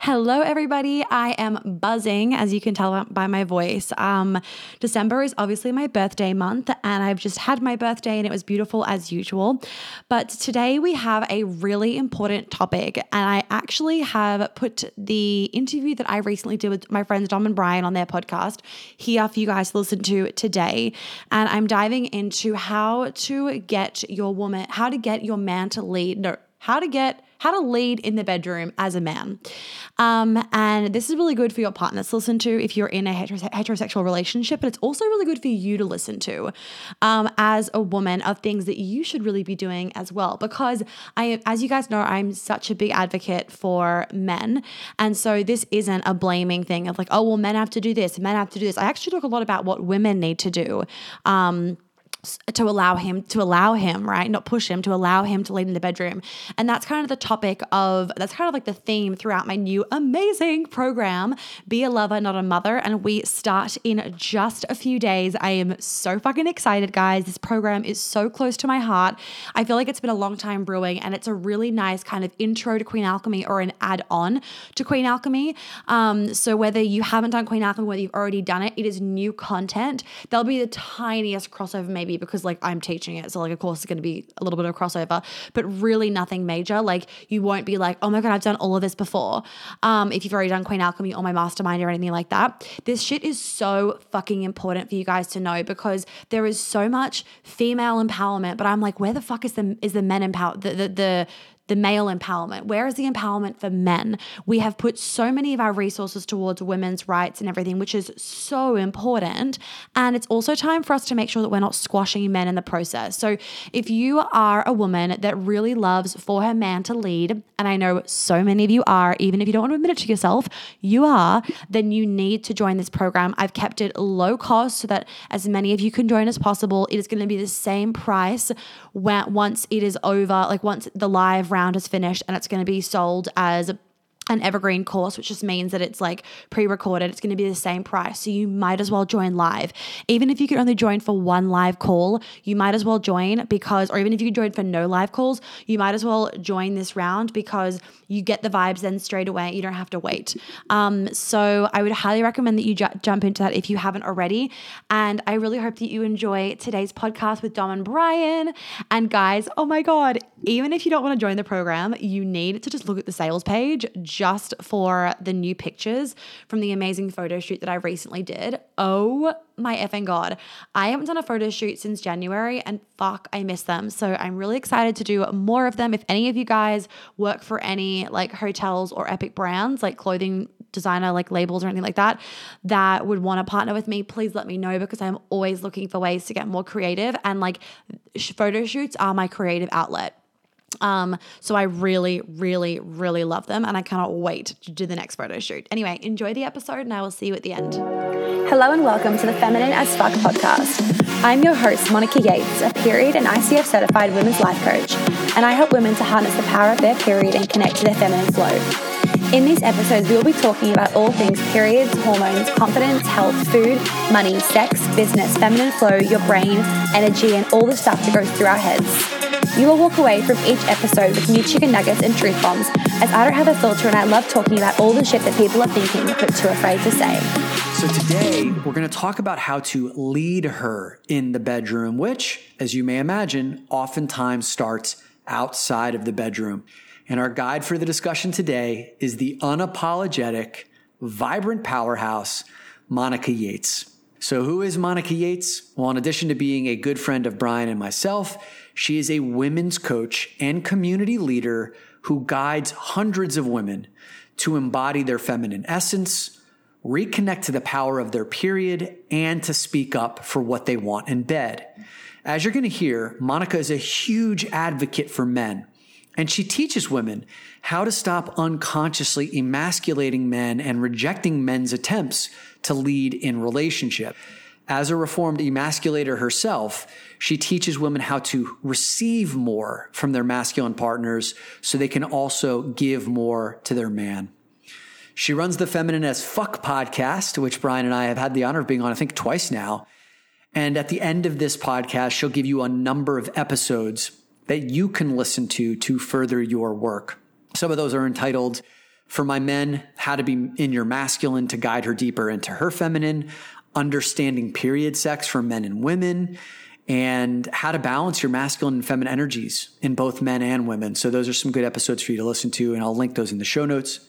Hello, everybody. I am buzzing, as you can tell by my voice. Um, December is obviously my birthday month, and I've just had my birthday, and it was beautiful as usual. But today we have a really important topic, and I actually have put the interview that I recently did with my friends Dom and Brian on their podcast here for you guys to listen to today. And I'm diving into how to get your woman, how to get your man to lead, no, how to get how to lead in the bedroom as a man. Um, and this is really good for your partners to listen to if you're in a heterose- heterosexual relationship, but it's also really good for you to listen to um, as a woman of things that you should really be doing as well. Because I, as you guys know, I'm such a big advocate for men. And so this isn't a blaming thing of like, oh, well, men have to do this, men have to do this. I actually talk a lot about what women need to do. Um, to allow him to allow him right? Not push him to allow him to lead in the bedroom. And that's kind of the topic of that's kind of like the theme throughout my new amazing program be a lover not a mother. And we start in just a few days. I am so fucking excited guys. This program is so close to my heart. I feel like it's been a long time brewing and it's a really nice kind of intro to queen alchemy or an add-on to queen alchemy. Um, so whether you haven't done queen alchemy whether you've already done it it is new content. There'll be the tiniest crossover maybe maybe because like I'm teaching it. So like of course it's going to be a little bit of crossover, but really nothing major. Like you won't be like, oh my God, I've done all of this before. Um, if you've already done Queen Alchemy or my mastermind or anything like that. This shit is so fucking important for you guys to know because there is so much female empowerment, but I'm like, where the fuck is the is the men empower the the the the male empowerment? Where is the empowerment for men? We have put so many of our resources towards women's rights and everything, which is so important. And it's also time for us to make sure that we're not squashing men in the process. So if you are a woman that really loves for her man to lead, and I know so many of you are, even if you don't want to admit it to yourself, you are, then you need to join this program. I've kept it low cost so that as many of you can join as possible. It is going to be the same price when once it is over, like once the live round is finished and it's going to be sold as an evergreen course, which just means that it's like pre recorded. It's going to be the same price. So you might as well join live. Even if you could only join for one live call, you might as well join because, or even if you join for no live calls, you might as well join this round because you get the vibes then straight away. You don't have to wait. Um, so I would highly recommend that you ju- jump into that if you haven't already. And I really hope that you enjoy today's podcast with Dom and Brian. And guys, oh my God, even if you don't want to join the program, you need to just look at the sales page just for the new pictures from the amazing photo shoot that I recently did. Oh my effing God. I haven't done a photo shoot since January and fuck, I miss them. So I'm really excited to do more of them. If any of you guys work for any like hotels or epic brands, like clothing designer, like labels or anything like that, that would want to partner with me, please let me know because I'm always looking for ways to get more creative. And like photo shoots are my creative outlet. Um, so I really, really, really love them and I cannot wait to do the next photo shoot. Anyway, enjoy the episode and I will see you at the end. Hello and welcome to the Feminine as Fuck podcast. I'm your host, Monica Yates, a period and ICF certified women's life coach, and I help women to harness the power of their period and connect to their feminine flow. In these episodes, we will be talking about all things periods, hormones, confidence, health, food, money, sex, business, feminine flow, your brain, energy, and all the stuff that goes through our heads. You will walk away from each episode with new chicken nuggets and truth bombs, as I don't have a filter and I love talking about all the shit that people are thinking but too afraid to say. So today we're going to talk about how to lead her in the bedroom, which, as you may imagine, oftentimes starts outside of the bedroom. And our guide for the discussion today is the unapologetic, vibrant powerhouse, Monica Yates. So, who is Monica Yates? Well, in addition to being a good friend of Brian and myself, she is a women's coach and community leader who guides hundreds of women to embody their feminine essence, reconnect to the power of their period, and to speak up for what they want in bed. As you're going to hear, Monica is a huge advocate for men, and she teaches women how to stop unconsciously emasculating men and rejecting men's attempts to lead in relationship. As a reformed emasculator herself, she teaches women how to receive more from their masculine partners so they can also give more to their man. She runs the Feminine as Fuck podcast, which Brian and I have had the honor of being on, I think, twice now. And at the end of this podcast, she'll give you a number of episodes that you can listen to to further your work. Some of those are entitled For my men, how to be in your masculine to guide her deeper into her feminine, understanding period sex for men and women, and how to balance your masculine and feminine energies in both men and women. So, those are some good episodes for you to listen to, and I'll link those in the show notes.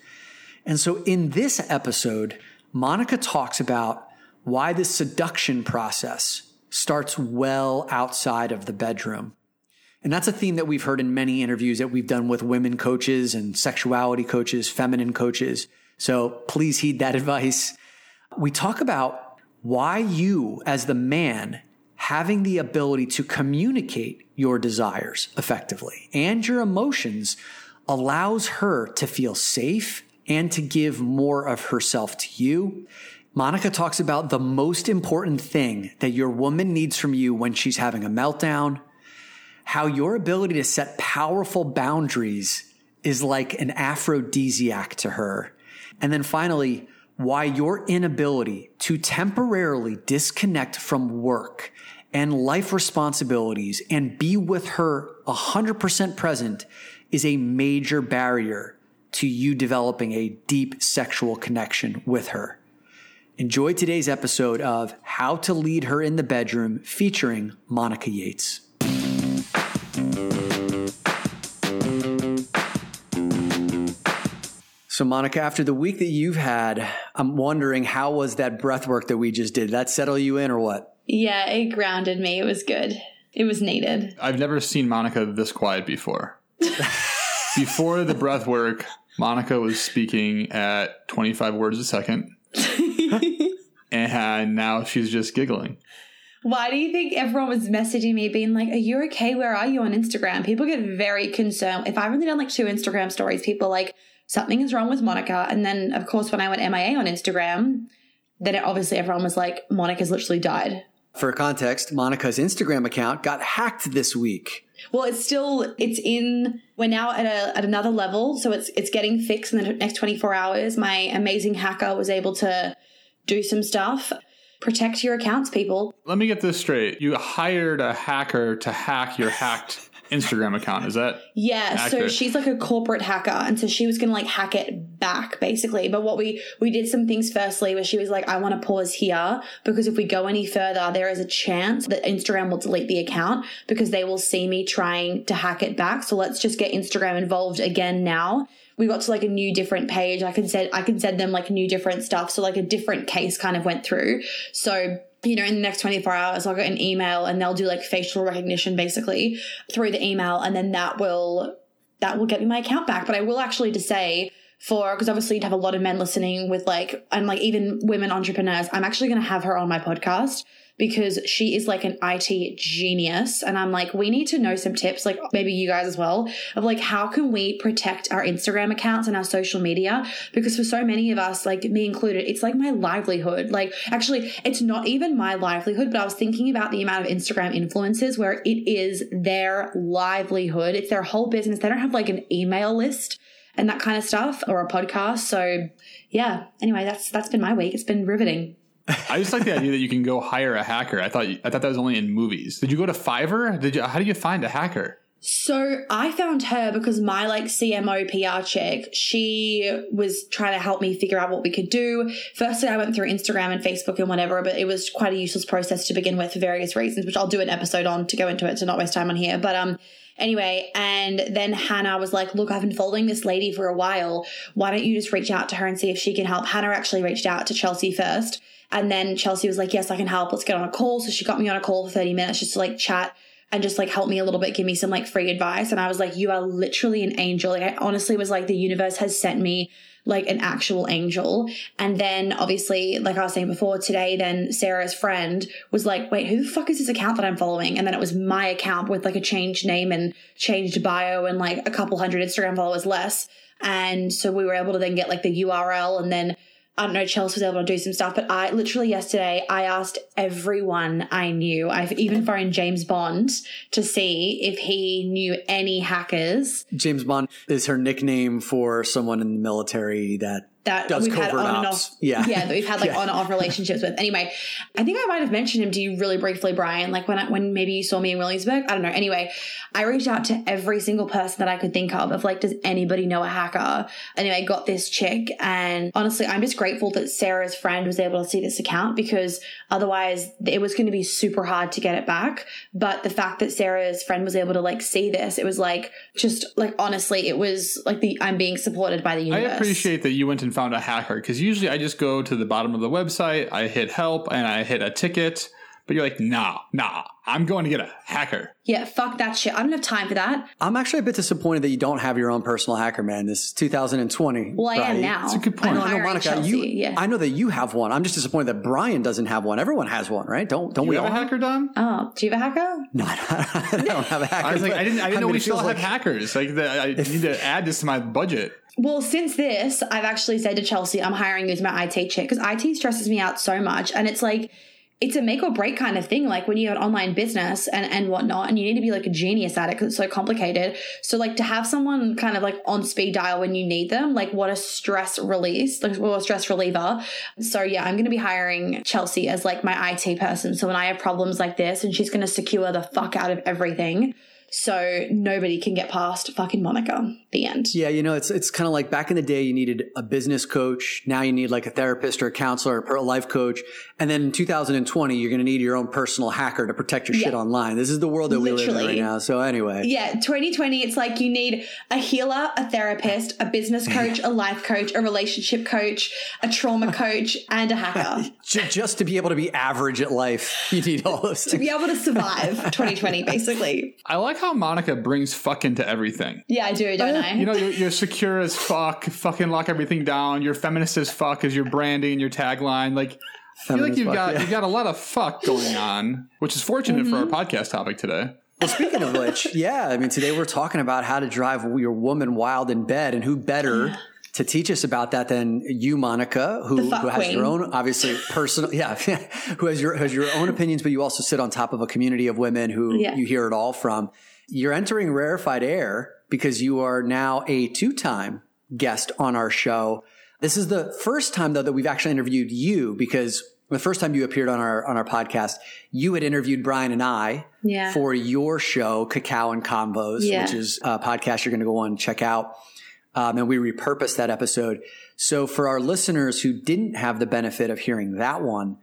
And so, in this episode, Monica talks about why the seduction process starts well outside of the bedroom. And that's a theme that we've heard in many interviews that we've done with women coaches and sexuality coaches, feminine coaches. So please heed that advice. We talk about why you, as the man, having the ability to communicate your desires effectively and your emotions allows her to feel safe and to give more of herself to you. Monica talks about the most important thing that your woman needs from you when she's having a meltdown, how your ability to set powerful boundaries is like an aphrodisiac to her. And then finally, why your inability to temporarily disconnect from work and life responsibilities and be with her 100% present is a major barrier to you developing a deep sexual connection with her. Enjoy today's episode of How to Lead Her in the Bedroom featuring Monica Yates. So, Monica, after the week that you've had, I'm wondering how was that breath work that we just did? Did that settle you in or what? Yeah, it grounded me. It was good. It was needed. I've never seen Monica this quiet before. before the breath work, Monica was speaking at 25 words a second. and now she's just giggling. Why do you think everyone was messaging me being like, Are you okay? Where are you on Instagram? People get very concerned. If I've only done like two Instagram stories, people are like, Something is wrong with Monica. And then, of course, when I went MIA on Instagram, then it, obviously everyone was like, Monica's literally died. For context, Monica's Instagram account got hacked this week. Well, it's still it's in. We're now at a at another level, so it's it's getting fixed in the next twenty four hours. My amazing hacker was able to do some stuff. Protect your accounts, people. Let me get this straight. You hired a hacker to hack your hacked Instagram account. Is that yeah? accurate? So she's like a corporate hacker, and so she was gonna like hack it back, basically. But what we we did some things firstly, where she was like, "I want to pause here because if we go any further, there is a chance that Instagram will delete the account because they will see me trying to hack it back. So let's just get Instagram involved again now." We got to like a new different page. I can send I can send them like new different stuff. So like a different case kind of went through. So you know, in the next 24 hours, I'll get an email and they'll do like facial recognition basically through the email. And then that will, that will get me my account back. But I will actually to say for, because obviously you'd have a lot of men listening with like, and like even women entrepreneurs, I'm actually going to have her on my podcast because she is like an IT genius. And I'm like, we need to know some tips, like maybe you guys as well, of like, how can we protect our Instagram accounts and our social media? Because for so many of us, like me included, it's like my livelihood. Like, actually, it's not even my livelihood, but I was thinking about the amount of Instagram influencers where it is their livelihood, it's their whole business. They don't have like an email list and that kind of stuff or a podcast. So yeah, anyway, that's that's been my week. It's been riveting. I just like the idea that you can go hire a hacker. I thought I thought that was only in movies. Did you go to Fiverr? Did you? How do you find a hacker? So I found her because my like CMO PR chick, she was trying to help me figure out what we could do. Firstly, I went through Instagram and Facebook and whatever, but it was quite a useless process to begin with for various reasons, which I'll do an episode on to go into it to not waste time on here. But um Anyway, and then Hannah was like, Look, I've been following this lady for a while. Why don't you just reach out to her and see if she can help? Hannah actually reached out to Chelsea first. And then Chelsea was like, Yes, I can help. Let's get on a call. So she got me on a call for 30 minutes just to like chat and just like help me a little bit, give me some like free advice. And I was like, You are literally an angel. Like, I honestly was like, The universe has sent me like an actual angel. And then obviously, like I was saying before, today, then Sarah's friend was like, wait, who the fuck is this account that I'm following? And then it was my account with like a changed name and changed bio and like a couple hundred Instagram followers less. And so we were able to then get like the URL and then I don't know, Chelsea was able to do some stuff, but I literally yesterday I asked everyone I knew. I've even phoned James Bond to see if he knew any hackers. James Bond is her nickname for someone in the military that that Does we've had covert on and off. Yeah. yeah, that we've had like Yeah. on and off relationships with. Anyway, I think I might have mentioned him to you really briefly, Brian. Like when I, when maybe you saw me in Williamsburg. I don't know. Anyway, I reached out to every single person that I could think of. Of like, does anybody know a hacker? Anyway, I got this chick, and honestly, I'm just grateful that Sarah's friend was able to see this account because otherwise, it was going to be super hard to get it back. But the fact that Sarah's friend was able to like see this, it was like just like honestly, it was like the I'm being supported by the universe. I appreciate that you went and found a hacker because usually I just go to the bottom of the website, I hit help, and I hit a ticket. But you're like, nah, nah, I'm going to get a hacker. Yeah, fuck that shit. I don't have time for that. I'm actually a bit disappointed that you don't have your own personal hacker, man. This is 2020. Well, I am now. It's a good point. I'm No, I know, Monica, Chelsea. you, yeah. I know that you have one. I'm just disappointed that Brian doesn't have one. Everyone has one, right? Don't don't You we have all? a hacker, Dom? oh, do you have a hacker? No, I don't, I don't have a hacker. I was like, I didn't, I didn't know mean, we still feels have hackers. Like, the, I need to add this to my budget. Well, since this, I've actually said to Chelsea, I'm hiring you as my IT chick because IT stresses me out so much. And it's like, it's a make or break kind of thing. Like when you have an online business and, and whatnot, and you need to be like a genius at it because it's so complicated. So, like to have someone kind of like on speed dial when you need them, like what a stress release, like what a stress reliever. So, yeah, I'm going to be hiring Chelsea as like my IT person. So, when I have problems like this, and she's going to secure the fuck out of everything. So nobody can get past fucking Monica. The end. Yeah, you know, it's it's kind of like back in the day, you needed a business coach. Now you need like a therapist or a counselor or a life coach. And then in 2020, you're going to need your own personal hacker to protect your shit online. This is the world that we live in right now. So anyway, Yeah, 2020, it's like you need a healer, a therapist, a business coach, a life coach, a relationship coach, a trauma coach, and a hacker just to be able to be average at life, you need all those to things. be able to survive 2020, basically. I like how Monica brings fuck into everything. Yeah, I do, don't eh, I? You know, you're, you're secure as fuck, fucking lock everything down. You're feminist as fuck as your branding and your tagline. Like, I feel like you've fuck, got yeah. you've got a lot of fuck going on, which is fortunate for our mm-hmm. podcast topic today. Well, speaking of which, yeah, I mean, today we're talking about how to drive your woman wild in bed, and who better to teach us about that than you, Monica, who, who has your own, obviously, personal, yeah, who has your has your own opinions, but you also sit on top of a community of women who Yeah. you hear it all from. You're entering rarefied air because you are now a two time guest on our show. This is the first time though that we've actually interviewed you because the first time you appeared on our on our podcast, you had interviewed Brian and I Yeah. for your show, Cacao and Convos, Yeah. which is a podcast you're going to go on and check out. Um, and we repurposed that episode. So for our listeners who didn't have the benefit of hearing that one,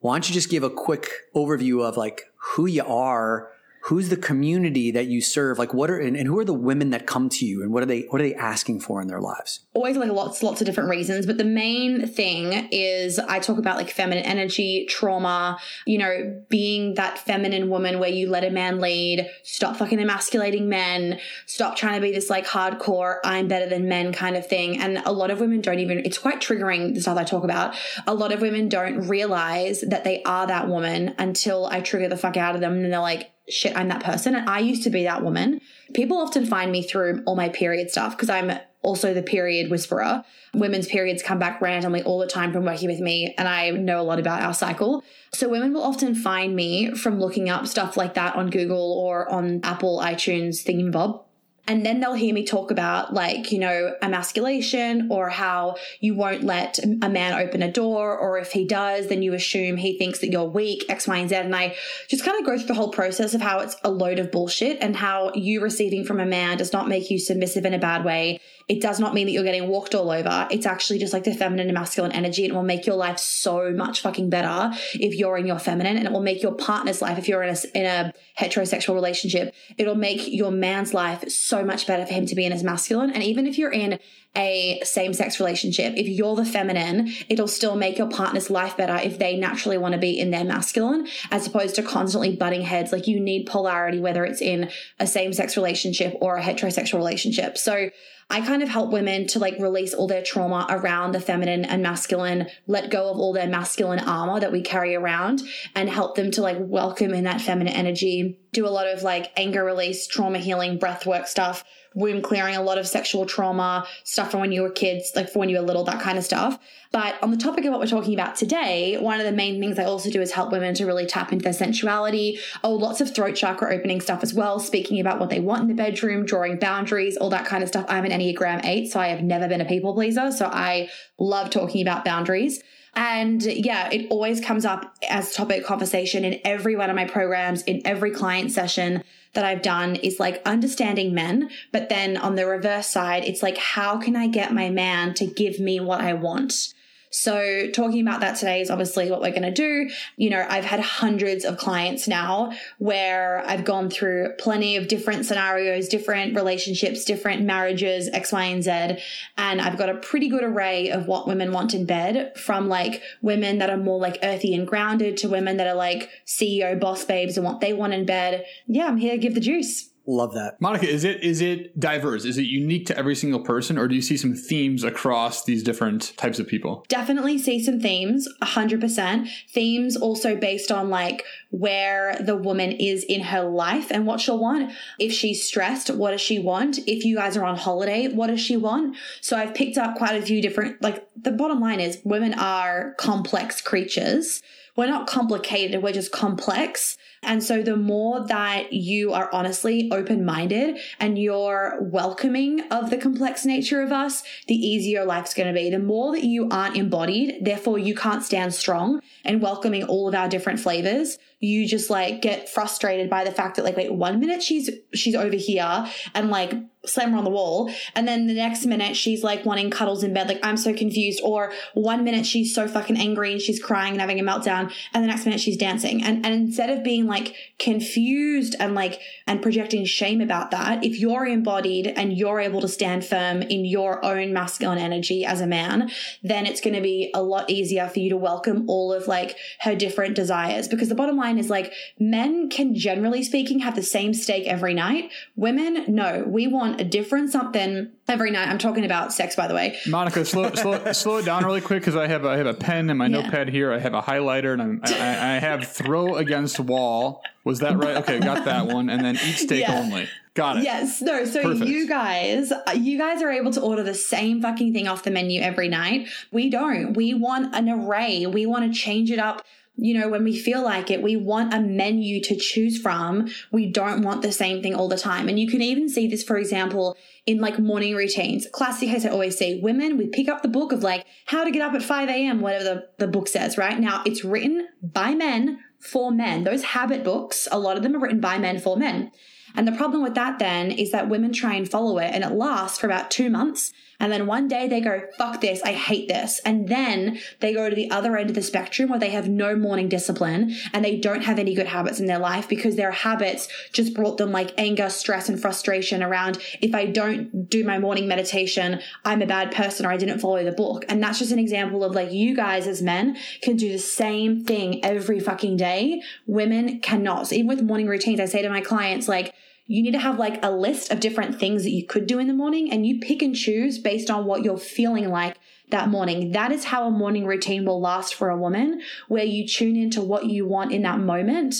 why don't you just give a quick overview of like who you are, who's the community that you serve, like what are and, and who are the women that come to you, and what are they what are they asking for in their lives? always like lots lots of different reasons but the main thing is i talk about like feminine energy trauma you know being that feminine woman where you let a man lead stop fucking emasculating men stop trying to be this like hardcore i'm better than men kind of thing and a lot of women don't even it's quite triggering the stuff i talk about a lot of women don't realize that they are that woman until i trigger the fuck out of them and they're like shit i'm that person and i used to be that woman people often find me through all my period stuff because i'm also the period whisperer. Women's periods come back randomly all the time from working with me, and I know a lot about our cycle. So, women will often find me from looking up stuff like that on Google or on Apple, iTunes, thingamabob. And then they'll hear me talk about, like, you know, emasculation or how you won't let a man open a door, or if he does, then you assume he thinks that you're weak, X, Y, and Z. And I just kind of go through the whole process of how it's a load of bullshit and how you receiving from a man does not make you submissive in a bad way. It does not mean that you're getting walked all over. It's actually just like the feminine and masculine energy. and It will make your life so much fucking better if you're in your feminine, and it will make your partner's life if you're in a in a heterosexual relationship. It'll make your man's life so much better for him to be in his masculine. And even if you're in a same sex relationship, if you're the feminine, it'll still make your partner's life better if they naturally want to be in their masculine, as opposed to constantly butting heads. Like you need polarity, whether it's in a same sex relationship or a heterosexual relationship. So I kind of help women to like release all their trauma around the feminine and masculine, let go of all their masculine armor that we carry around and help them to like welcome in that feminine energy, do a lot of like anger release, trauma healing, breath work stuff wound clearing, a lot of sexual trauma, stuff from when you were kids, like for when you were little, that kind of stuff. But on the topic of what we're talking about today, one of the main things I also do is help women to really tap into their sensuality. Oh, lots of throat chakra opening stuff as well, speaking about what they want in the bedroom, drawing boundaries, all that kind of stuff. I'm an Enneagram 8, so I have never been a people pleaser. So I love talking about boundaries. And yeah, it always comes up as topic conversation in every one of my programs, in every client session that I've done is like understanding men. But then on the reverse side, it's like, how can I get my man to give me what I want? So, talking about that today is obviously what we're going to do. You know, I've had hundreds of clients now where I've gone through plenty of different scenarios, different relationships, different marriages, X, Y, and Z. And I've got a pretty good array of what women want in bed from like women that are more like earthy and grounded to women that are like CEO boss babes and what they want in bed. Yeah, I'm here to give the juice. Love that. Monica, is it is it diverse? Is it unique to every single person or do you see some themes across these different types of people? Definitely see some themes, 100%. Themes also based on like where the woman is in her life and what she'll want. If she's stressed, what does she want? If you guys are on holiday, what does she want? So I've picked up quite a few different like the bottom line is women are complex creatures. We're not complicated, we're just complex. And so the more that you are honestly open minded and you're welcoming of the complex nature of us, the easier life's going to be. The more that you aren't embodied, therefore you can't stand strong and welcoming all of our different flavors, you just like get frustrated by the fact that like, wait, one minute she's, she's over here and like slam her on the wall. And then the next minute she's like wanting cuddles in bed. Like, I'm so confused. Or one minute she's so fucking angry and she's crying and having a meltdown. And the next minute she's dancing. And, and instead of being like confused and like, and projecting shame about that, if you're embodied and you're able to stand firm in your own masculine energy as a man, then it's going to be a lot easier for you to welcome all of like her different desires. Because the bottom line is like, men can generally speaking have the same steak every night. Women, no, we want a different something every night. I'm talking about sex, by the way. Monica, slow, slow, slow it down really quick because I have a, I have a pen and my yeah. notepad here. I have a highlighter and I'm, I, I have throw against wall. Was that right? Okay, got that one. And then eat steak yeah. only. Got it. Yes. No. So Perfect. you guys, uh, you guys are able to order the same fucking thing off the menu every night. We don't. We want an array. We want to change it up you know, when we feel like it, we want a menu to choose from. We don't want the same thing all the time. And you can even see this, for example, in like morning routines. Classic, as I always say, women, we pick up the book of like how to get up at 5 a.m., whatever the, the book says, right? Now it's written by men for men. Those habit books, a lot of them are written by men for men. And the problem with that then is that women try and follow it and it lasts for about two months. And then one day they go, fuck this, I hate this. And then they go to the other end of the spectrum where they have no morning discipline and they don't have any good habits in their life because their habits just brought them like anger, stress, and frustration around if I don't do my morning meditation, I'm a bad person or I didn't follow the book. And that's just an example of like you guys as men can do the same thing every fucking day. Women cannot. So even with morning routines, I say to my clients, like, you need to have like a list of different things that you could do in the morning and you pick and choose based on what you're feeling like that morning. That is how a morning routine will last for a woman, where you tune into what you want in that moment.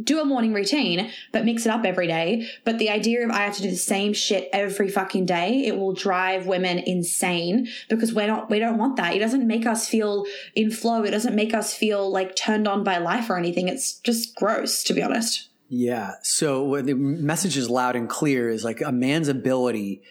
Do a morning routine, but mix it up every day. But the idea of I have to do the same shit every fucking day, it will drive women insane because we're not, we don't want that. It doesn't make us feel in flow. It doesn't make us feel like turned on by life or anything. It's just gross, to be honest. Yeah. So the message is loud and clear is like a man's ability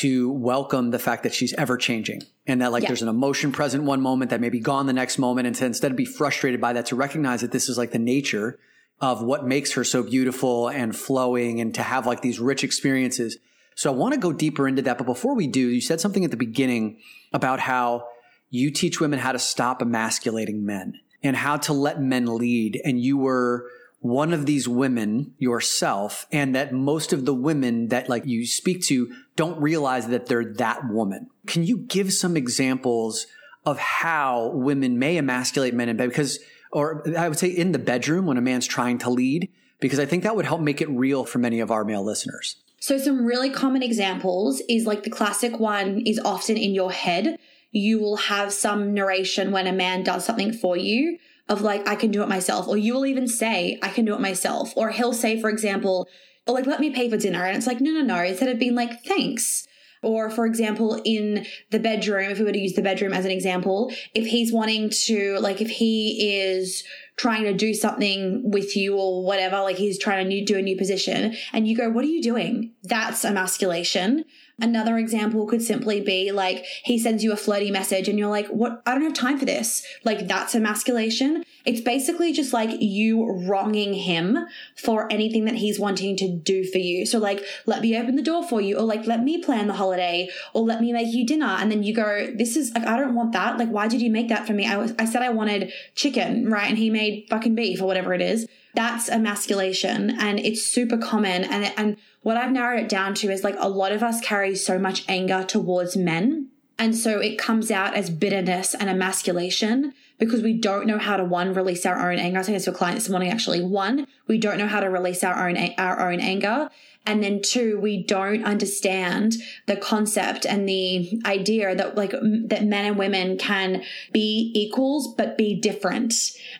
to welcome the fact that she's ever changing and that like yeah. there's an emotion present one moment that may be gone the next moment and to instead of be frustrated by that to recognize that this is like the nature of what makes her so beautiful and flowing and to have like these rich experiences. So I want to go deeper into that. But before we do, you said something at the beginning about how you teach women how to stop emasculating men and how to let men lead. And you were one of these women yourself and that most of the women that like you speak to don't realize that they're that woman. Can you give some examples of how women may emasculate men in bed? Because, or I would say in the bedroom when a man's trying to lead, because I think that would help make it real for many of our male listeners. So some really common examples is like the classic one is often in your head. You will have some narration when a man does something for you of like, I can do it myself. Or you will even say, I can do it myself. Or he'll say, for example, or like, let me pay for dinner. And it's like, no, no, no. Instead of being like, thanks. Or, for example, in the bedroom, if we were to use the bedroom as an example, if he's wanting to, like, if he is trying to do something with you or whatever, like he's trying to do a new position, and you go, What are you doing? That's emasculation. Another example could simply be like he sends you a flirty message and you're like, what? I don't have time for this. Like that's emasculation. It's basically just like you wronging him for anything that he's wanting to do for you. So like, let me open the door for you or like, let me plan the holiday or let me make you dinner. And then you go, this is like, I don't want that. Like, why did you make that for me? I was, I said I wanted chicken, right? And he made fucking beef or whatever it is. That's emasculation and it's super common. And, and what I've narrowed it down to is like a lot of us carry so much anger towards men. And so it comes out as bitterness and emasculation because we don't know how to one release our own anger. I was saying this to a client this morning actually. One, we don't know how to release our own our own anger. And then two, we don't understand the concept and the idea that like that men and women can be equals but be different.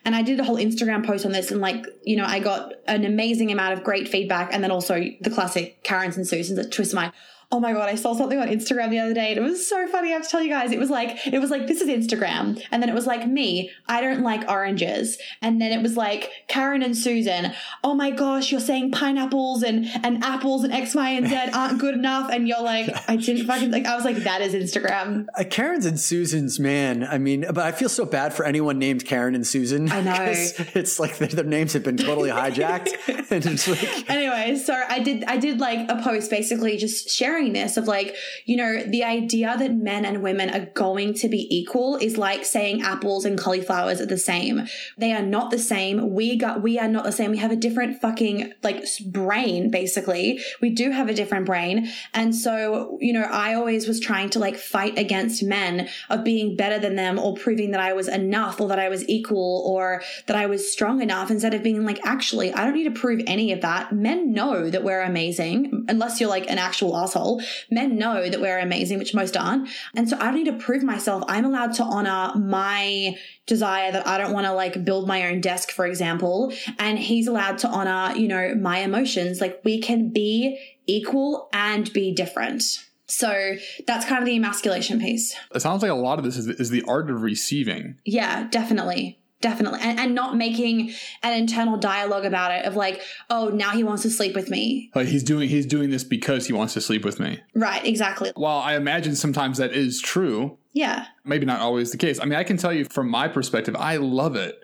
And I did a whole Instagram post on this and like, you know, I got an amazing amount of great feedback and then also the classic Karens and Susans that twist my Oh my god, I saw something on Instagram the other day and it was so funny. I have to tell you guys. It was like it was like this is Instagram, and then it was like me. I don't like oranges, and then it was like Karen and Susan. Oh my gosh, you're saying pineapples and and apples and X, Y, and Z aren't good enough, and you're like, I didn't fucking like. I was like, that is Instagram. Uh, Karen's and Susan's, man. I mean, but I feel so bad for anyone named Karen and Susan. I know it's like their, their names have been totally hijacked, and it's like. Anyway, so I did I did like a post basically just sharing sharing this of like, you know, the idea that men and women are going to be equal is like saying apples and cauliflowers are the same. They are not the same. We got, we are not the same. We have a different fucking like brain, basically. We do have a different brain. And so, you know, I always was trying to like fight against men of being better than them or proving that I was enough or that I was equal or that I was strong enough instead of being like, actually, I don't need to prove any of that. Men know that we're amazing unless you're like an actual asshole Men know that we're amazing, which most aren't. And so I don't need to prove myself. I'm allowed to honor my desire that I don't want to like build my own desk, for example. And he's allowed to honor, you know, my emotions. Like we can be equal and be different. So that's kind of the emasculation piece. It sounds like a lot of this is, is the art of receiving. Yeah, definitely definitely and, and not making an internal dialogue about it of like oh now he wants to sleep with me like he's doing he's doing this because he wants to sleep with me right exactly while i imagine sometimes that is true yeah maybe not always the case i mean i can tell you from my perspective i love it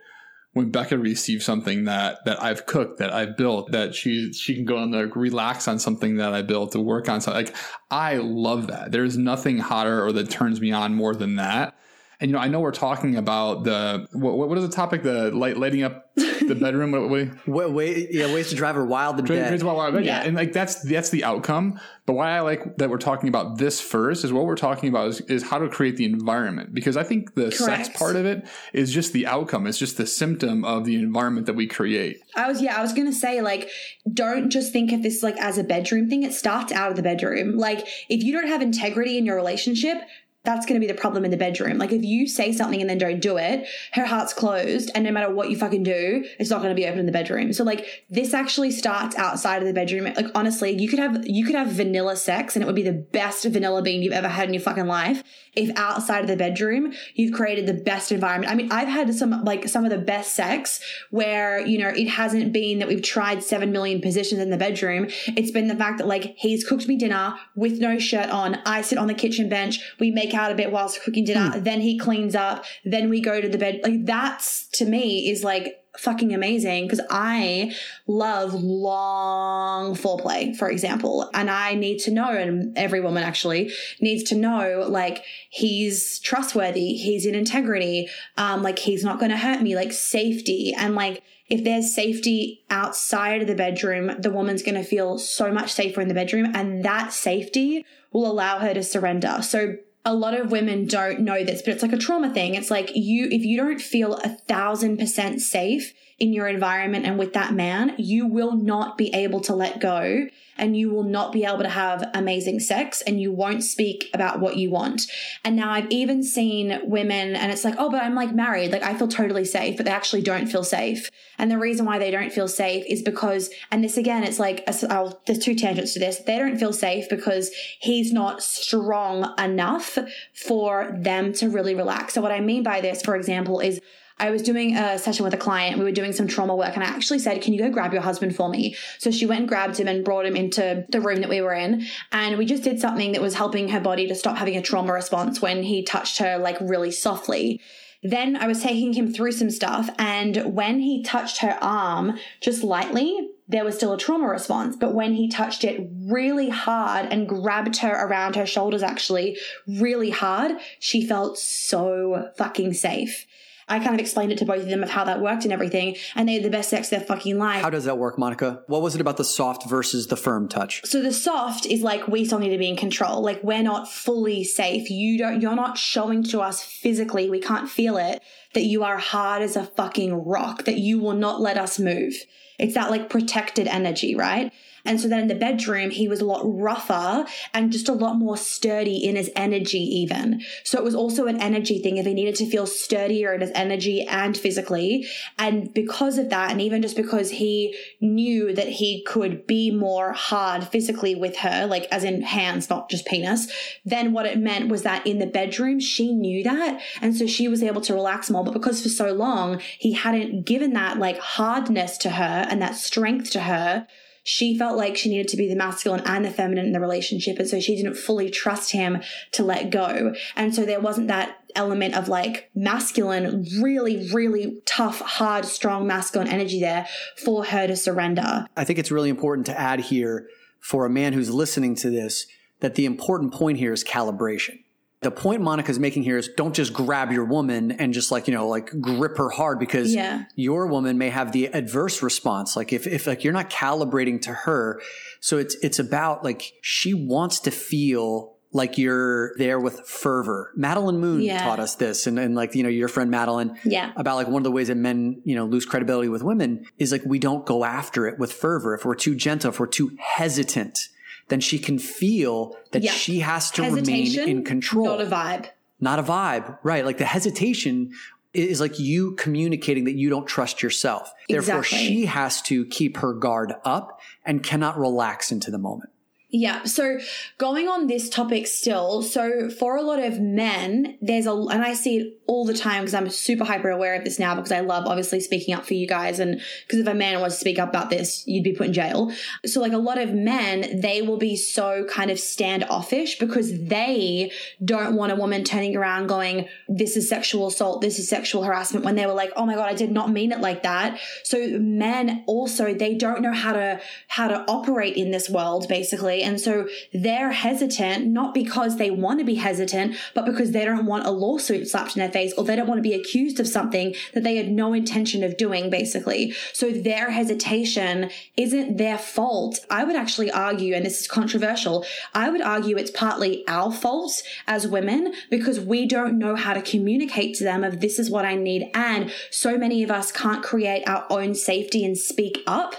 when Becca receives something that that I've cooked, that I've built, that she she can go and like relax on something that I built to work on something. Like I love that. There's nothing hotter or that turns me on more than that. And you know, I know we're talking about the what, what is the topic? The light lighting up the bedroom. what, what? Way, yeah, ways to drive her wild and dead. Wild, yeah. yeah, and like that's that's the outcome. But why I like that we're talking about this first is what we're talking about is, is how to create the environment because I think the Correct. sex part of it is just the outcome. It's just the symptom of the environment that we create. I was yeah, I was gonna say like don't just think of this like as a bedroom thing. It starts out of the bedroom. Like if you don't have integrity in your relationship, that's going to be the problem in the bedroom. Like if you say something and then don't do it, her heart's closed and no matter what you fucking do, it's not going to be open in the bedroom. So like this actually starts outside of the bedroom. Like honestly, you could have you could have vanilla sex and it would be the best vanilla bean you've ever had in your fucking life if outside of the bedroom you've created the best environment. I mean, I've had some like some of the best sex where, you know, it hasn't been that we've tried 7 million positions in the bedroom. It's been the fact that like he's cooked me dinner with no shirt on. I sit on the kitchen bench. We make out a bit whilst cooking dinner. Mm. Then he cleans up. Then we go to the bed. Like that's to me is like fucking amazing because I love long foreplay, for example. And I need to know, and every woman actually needs to know, like, he's trustworthy, he's in integrity, um, like, he's not going to hurt me, like, safety. And like, if there's safety outside of the bedroom, the woman's going to feel so much safer in the bedroom. And that safety will allow her to surrender. So a lot of women don't know this, but it's like a trauma thing. It's like you, if you don't feel a thousand percent safe in your environment and with that man, you will not be able to let go and you will not be able to have amazing sex and you won't speak about what you want. And now I've even seen women and it's like, oh, but I'm like married. Like I feel totally safe, but they actually don't feel safe. And the reason why they don't feel safe is because, and this again, it's like, oh, there's two tangents to this. They don't feel safe because he's not strong enough for them to really relax. So what I mean by this, for example, is I was doing a session with a client. We were doing some trauma work, and I actually said, Can you go grab your husband for me? So she went and grabbed him and brought him into the room that we were in. And we just did something that was helping her body to stop having a trauma response when he touched her like really softly. Then I was taking him through some stuff, and when he touched her arm just lightly, there was still a trauma response. But when he touched it really hard and grabbed her around her shoulders, actually, really hard, she felt so fucking safe. I kind of explained it to both of them of how that worked and everything, and they had the best sex of their fucking life. How does that work, Monica? What was it about the soft versus the firm touch? So the soft is like we still need to be in control. Like we're not fully safe. You don't you're not showing to us physically, we can't feel it, that you are hard as a fucking rock, that you will not let us move. It's that like protected energy, right? And so then in the bedroom, he was a lot rougher and just a lot more sturdy in his energy, even. So it was also an energy thing if he needed to feel sturdier in his energy and physically. And because of that, and even just because he knew that he could be more hard physically with her, like as in hands, not just penis, then what it meant was that in the bedroom, she knew that. And so she was able to relax more. But because for so long, he hadn't given that like hardness to her and that strength to her she felt like she needed to be the masculine and the feminine in the relationship. And so she didn't fully trust him to let go. And so there wasn't that element of like masculine, really, really tough, hard, strong masculine energy there for her to surrender. I think it's really important to add here for a man who's listening to this that the important point here is calibration the point Monica's making here is don't just grab your woman and just like, you know, like grip her hard because yeah. your woman may have the adverse response. Like if, if like you're not calibrating to her. So it's, it's about like she wants to feel like you're there with fervor. Madeline Moon yeah. taught us this and, and like, you know, your friend Madeline. Yeah. About like one of the ways that men, you know, lose credibility with women is like we don't go after it with fervor. If we're too gentle, if we're too hesitant, then she can feel that yeah. she has to remain in control. Not a vibe. Not a vibe. Right. Like the hesitation is like you communicating that you don't trust yourself. Therefore, exactly. she has to keep her guard up and cannot relax into the moment. Yeah. So going on this topic still, so for a lot of men, there's a, and I see it all the time because I'm super hyper aware of this now because I love obviously speaking up for you guys. And because if a man was to speak up about this, you'd be put in jail. So like a lot of men, they will be so kind of standoffish because they don't want a woman turning around going, this is sexual assault. This is sexual harassment when they were like, oh my God, I did not mean it like that. So men also, they don't know how to, how to operate in this world basically and so they're hesitant, not because they want to be hesitant, but because they don't want a lawsuit slapped in their face or they don't want to be accused of something that they had no intention of doing, basically. So their hesitation isn't their fault. I would actually argue, and this is controversial, I would argue it's partly our fault as women because we don't know how to communicate to them of this is what I need. And so many of us can't create our own safety and speak up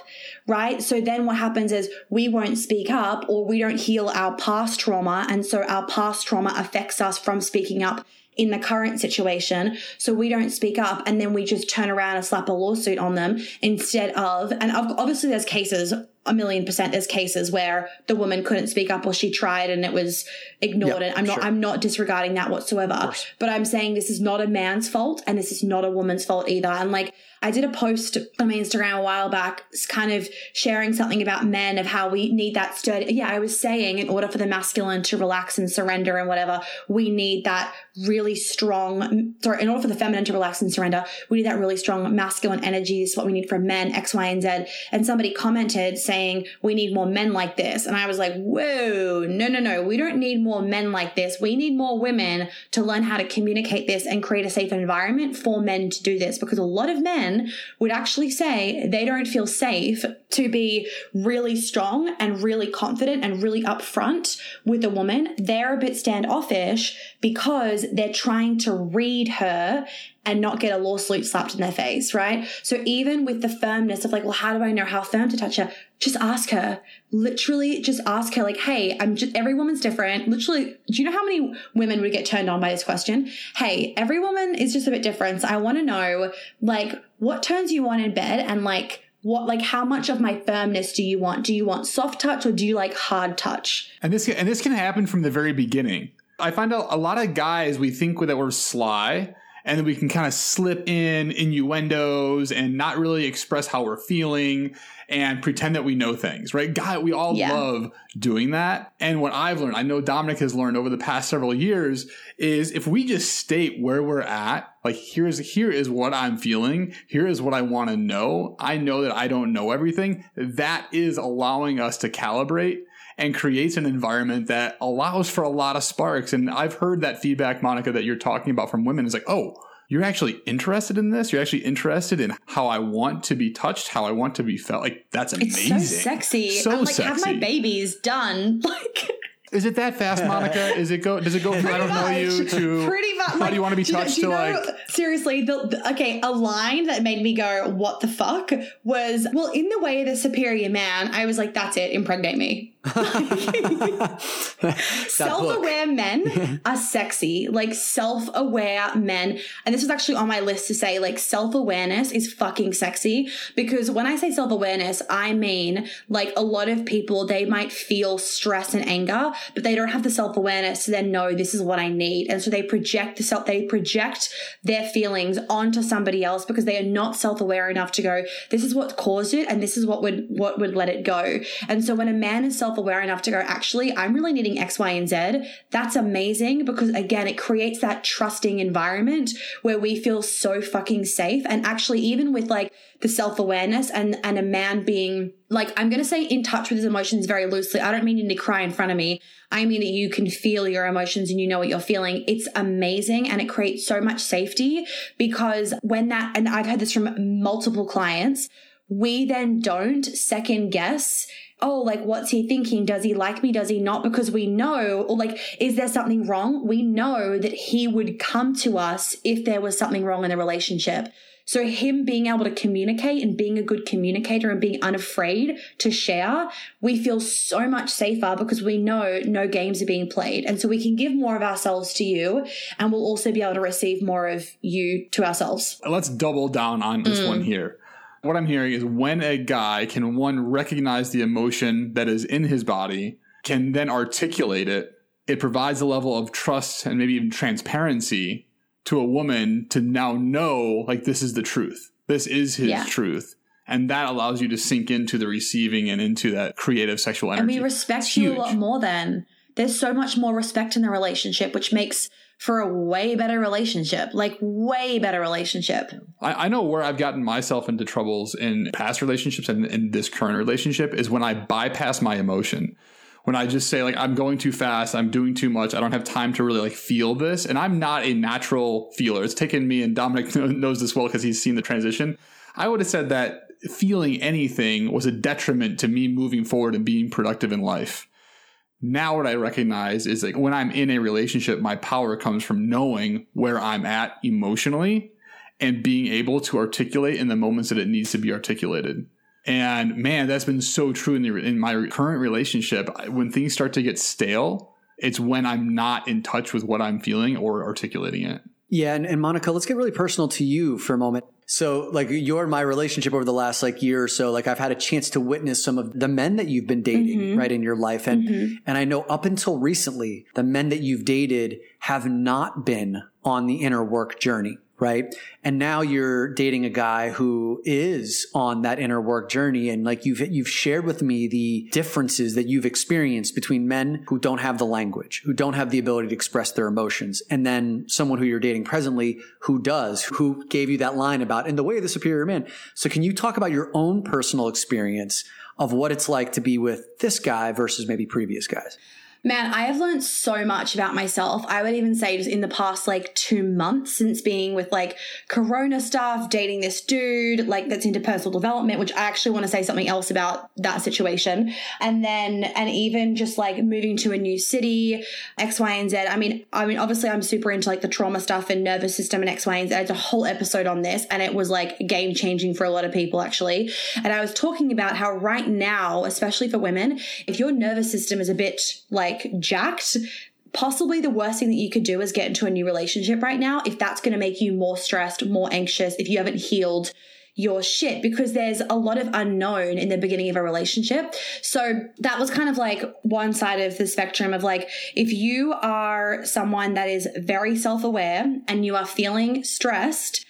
right? So then what happens is we won't speak up or we don't heal our past trauma. And so our past trauma affects us from speaking up in the current situation. So we don't speak up and then we just turn around and slap a lawsuit on them instead of, and obviously there's cases, a million percent there's cases where the woman couldn't speak up or she tried and it was ignored. Yep, and I'm not, sure. I'm not disregarding that whatsoever, but I'm saying this is not a man's fault and this is not a woman's fault either. And like, I did a post on my Instagram a while back, kind of sharing something about men of how we need that sturdy. Yeah, I was saying in order for the masculine to relax and surrender and whatever, we need that really strong, sorry, in order for the feminine to relax and surrender, we need that really strong masculine energy. This is what we need from men, X, Y, and Z. And somebody commented saying, we need more men like this. And I was like, whoa, no, no, no. We don't need more men like this. We need more women to learn how to communicate this and create a safe environment for men to do this because a lot of men would actually say they don't feel safe to be really strong and really confident and really upfront with a woman. They're a bit standoffish because they're trying to read her and not get a lawsuit slapped in their face, right? So even with the firmness of like, well, how do I know how firm to touch her? Just ask her. Literally, just ask her, like, hey, I'm just, every woman's different. Literally, do you know how many women would get turned on by this question? Hey, every woman is just a bit different. So I want to know, like, what turns you on in bed and like, what like how much of my firmness do you want do you want soft touch or do you like hard touch and this can, and this can happen from the very beginning i find out a lot of guys we think that we're sly and then we can kind of slip in innuendos and not really express how we're feeling and pretend that we know things, right? God, we all yeah. love doing that. And what I've learned, I know Dominic has learned over the past several years, is if we just state where we're at, like here's here is what I'm feeling, here is what I want to know. I know that I don't know everything. That is allowing us to calibrate and creates an environment that allows for a lot of sparks. And I've heard that feedback, Monica, that you're talking about from women is like, oh, you're actually interested in this. You're actually interested in how I want to be touched, how I want to be felt. Like that's amazing. It's so sexy. So I'm like, sexy. have my babies done. Like is it that fast, Monica? Is it go? Does it go from I don't know you to pretty much? How like, do you want to be touched? You know, to like seriously, the, okay, a line that made me go, "What the fuck?" was well, in the way of the superior man. I was like, "That's it, impregnate me." self-aware men are sexy like self-aware men and this was actually on my list to say like self-awareness is fucking sexy because when i say self-awareness i mean like a lot of people they might feel stress and anger but they don't have the self-awareness to then know this is what i need and so they project the self they project their feelings onto somebody else because they are not self-aware enough to go this is what caused it and this is what would what would let it go and so when a man is self self aware enough to go, actually, I'm really needing X, Y, and Z, that's amazing because again, it creates that trusting environment where we feel so fucking safe. And actually, even with like the self awareness and, and a man being like, I'm going to say in touch with his emotions very loosely. I don't mean you to cry in front of me. I mean that you can feel your emotions and you know what you're feeling. It's amazing and it creates so much safety because when that, and I've had this from multiple clients, we then don't second guess oh, like, what's he thinking? Does he like me? Does he not? Because we know, or like, is there something wrong? We know that he would come to us if there was something wrong in the relationship. So him being able to communicate and being a good communicator and being unafraid to share, we feel so much safer because we know no games are being played. And so we can give more of ourselves to you and we'll also be able to receive more of you to ourselves. Let's double down on this mm. one here what I'm hearing is when a guy can one recognize the emotion that is in his body, can then articulate it, it provides a level of trust and maybe even transparency to a woman to now know like this is the truth. This is his yeah. truth. And that allows you to sink into the receiving and into that creative sexual energy. And we respect you a lot more then. There's so much more respect in the relationship, which makes for a way better relationship, like way better relationship. I, I, know where I've gotten myself into troubles in past relationships and in this current relationship is when I bypass my emotion. When I just say like I'm going too fast, I'm doing too much, I don't have time to really like feel this, and I'm not a natural feeler. It's taken me, and Dominic knows this well because he's seen the transition. I would have said that feeling anything was a detriment to me moving forward and being productive in life now what I recognize is like when I'm in a relationship, my power comes from knowing where I'm at emotionally and being able to articulate in the moments that it needs to be articulated. And man, that's been so true in the in my current relationship. When things start to get stale, it's when I'm not in touch with what I'm feeling or articulating it. Yeah, and, and Monica, let's get really personal to you for a moment. So, like, your my relationship over the last like year or so, like, I've had a chance to witness some of the men that you've been dating, mm-hmm. right, in your life, and mm-hmm. and I know up until recently, the men that you've dated have not been on the inner work journey right? And now you're dating a guy who is on that inner work journey and like you've you've shared with me the differences that you've experienced between men who don't have the language, who don't have the ability to express their emotions, and then someone who you're dating presently who does, who gave you that line about in the way of the superior man. So can you talk about your own personal experience of what it's like to be with this guy versus maybe previous guys? Man, I have learned so much about myself. I would even say just in the past like two months since being with like corona stuff, dating this dude, like that's into personal development, which I actually want to say something else about that situation. And then, and even just like moving to a new city, X, Y, and Z. I mean, I mean, obviously I'm super into like the trauma stuff and nervous system and X, Y, and Z. It's a whole episode on this and it was like game changing for a lot of people actually. And I was talking about how right now, especially for women, if your nervous system is a bit like like jacked, possibly the worst thing that you could do is get into a new relationship right now if that's going to make you more stressed, more anxious, if you haven't healed your shit because there's a lot of unknown in the beginning of a relationship. So that was kind of like one side of the spectrum of like, if you are someone that is very self aware and you are feeling stressed,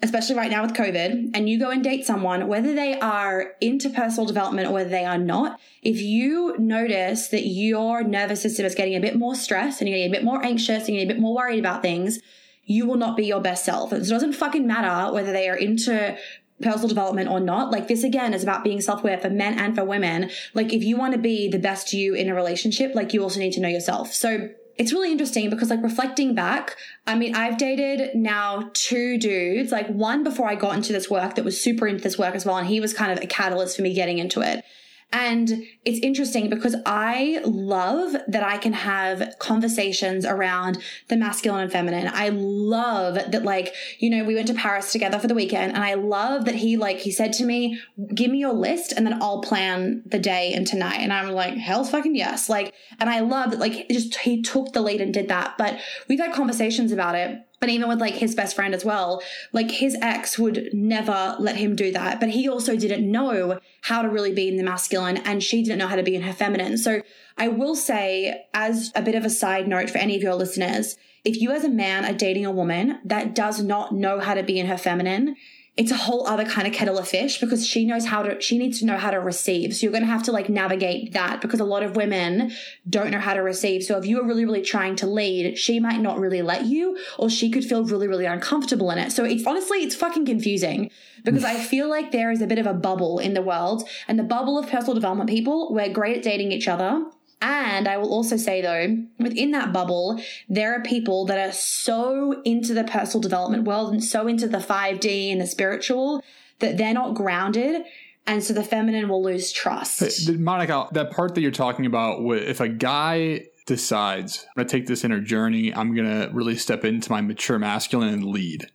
especially right now with COVID, and you go and date someone, whether they are into personal development or whether they are not, if you notice that your nervous system is getting a bit more stressed and you're getting a bit more anxious and you're getting a bit more worried about things, you will not be your best self. It doesn't fucking matter whether they are into personal development or not. Like this again is about being self-aware for men and for women. Like if you want to be the best you in a relationship, like you also need to know yourself. So it's really interesting because like reflecting back, I mean, I've dated now two dudes, like one before I got into this work that was super into this work as well. And he was kind of a catalyst for me getting into it. And it's interesting because I love that I can have conversations around the masculine and feminine. I love that, like, you know, we went to Paris together for the weekend and I love that he, like, he said to me, give me your list and then I'll plan the day and tonight. And I'm like, hell's fucking yes. Like, and I love that, like, just he took the lead and did that. But we've had conversations about it and even with like his best friend as well, like his ex would never let him do that. But he also didn't know how to really be in the masculine and she didn't know how to be in her feminine. So I will say, as a bit of a side note for any of your listeners, if you as a man are dating a woman that does not know how to be in her feminine, it's a whole other kind of kettle of fish because she knows how to, she needs to know how to receive. So you're going to have to like navigate that because a lot of women don't know how to receive. So if you are really, really trying to lead, she might not really let you or she could feel really, really uncomfortable in it. So it's honestly, it's fucking confusing because I feel like there is a bit of a bubble in the world and the bubble of personal development people, we're great at dating each other and I will also say though, within that bubble, there are people that are so into the personal development world and so into the 5D and the spiritual that they're not grounded. And so the feminine will lose trust. Monica, that part that you're talking about, if a guy decides, I'm going to take this inner journey, I'm going to really step into my mature masculine and lead,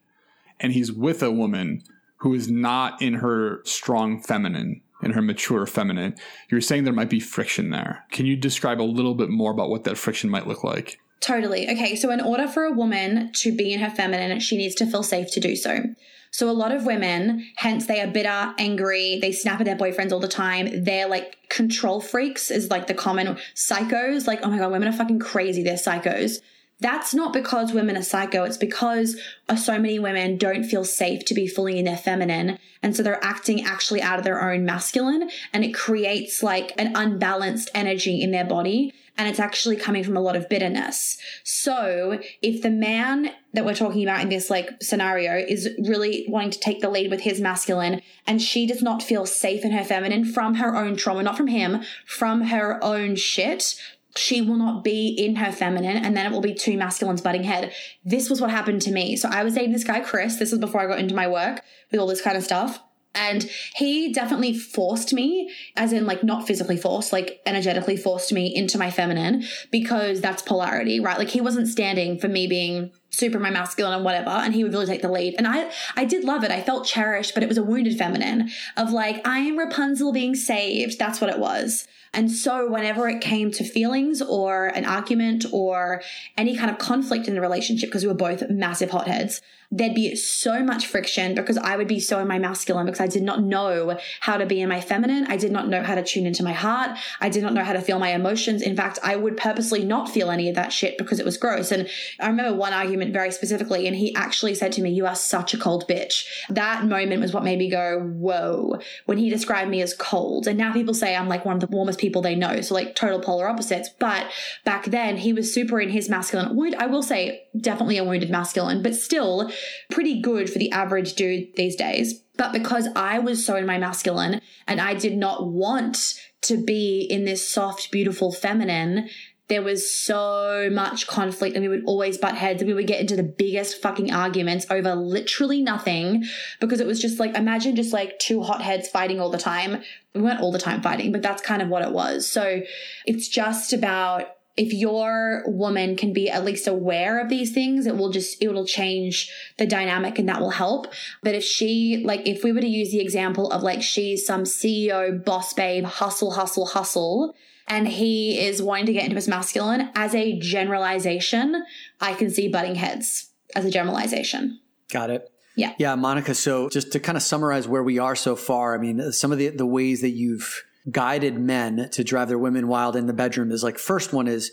and he's with a woman who is not in her strong feminine, in her mature feminine. You're saying there might be friction there. Can you describe a little bit more about what that friction might look like? Totally. Okay, so in order for a woman to be in her feminine, she needs to feel safe to do so. So a lot of women, hence they are bitter, angry, they snap at their boyfriends all the time. They're like control freaks is like the common psychos. Like, oh my God, women are fucking crazy. They're psychos. That's not because women are psycho. It's because uh, so many women don't feel safe to be fully in their feminine. And so they're acting actually out of their own masculine and it creates like an unbalanced energy in their body. And it's actually coming from a lot of bitterness. So if the man that we're talking about in this like scenario is really wanting to take the lead with his masculine and she does not feel safe in her feminine from her own trauma, not from him, from her own shit, she will not be in her feminine and then it will be two masculines butting head. This was what happened to me. So I was dating this guy, Chris. This was before I got into my work with all this kind of stuff. And he definitely forced me, as in like not physically forced, like energetically forced me into my feminine because that's polarity, right? Like he wasn't standing for me being super my masculine and whatever and he would really take the lead and i i did love it i felt cherished but it was a wounded feminine of like i am rapunzel being saved that's what it was and so whenever it came to feelings or an argument or any kind of conflict in the relationship, because we were both massive hotheads, there'd be so much friction because I would be so in my masculine because I did not know how to be in my feminine. I did not know how to tune into my heart. I did not know how to feel my emotions. In fact, I would purposely not feel any of that shit because it was gross. And I remember one argument very specifically, and he actually said to me, You are such a cold bitch. That moment was what made me go, Whoa, when he described me as cold. And now people say I'm like one of the warmest people they know. So, like, total polar opposites. But back then, he was super in his masculine. Would I will say, definitely a wounded masculine, but still pretty good for the average dude these days. But because I was so in my masculine and I did not want to be in this soft, beautiful feminine, there was so much conflict and we would always butt heads and we would get into the biggest fucking arguments over literally nothing because it was just like, imagine just like two hotheads fighting all the time. We weren't all the time fighting, but that's kind of what it was. So it's just about if your woman can be at least aware of these things, it will just, it will change the dynamic and that will help. But if she, like, if we were to use the example of like, she's some CEO, boss babe, hustle, hustle, hustle, and he is wanting to get into his masculine as a generalization, I can see butting heads as a generalization. Got it. Yeah. Yeah, Monica. So just to kind of summarize where we are so far, I mean, some of the, the ways that you've guided men to drive their women wild in the bedroom is like, first one is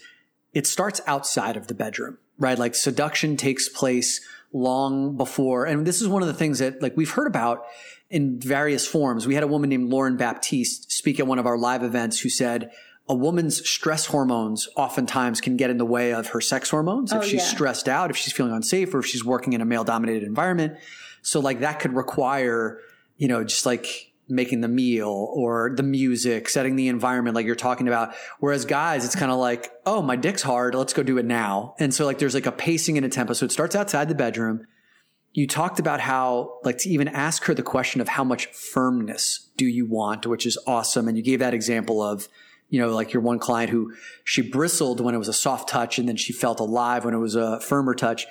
it starts outside of the bedroom, right? Like seduction takes place long before. And this is one of the things that like we've heard about in various forms. We had a woman named Lauren Baptiste speak at one of our live events who said, a woman's stress hormones oftentimes can get in the way of her sex hormones if oh, she's yeah. stressed out, if she's feeling unsafe, or if she's working in a male dominated environment. So like that could require, you know, just like making the meal or the music, setting the environment like you're talking about. Whereas guys, it's kind of like, oh, my dick's hard. Let's go do it now. And so like there's like a pacing and a tempo. So it starts outside the bedroom. You talked about how like to even ask her the question of how much firmness do you want, which is awesome. And you gave that example of, you know, like your one client who she bristled when it was a soft touch and then she felt alive when it was a firmer touch.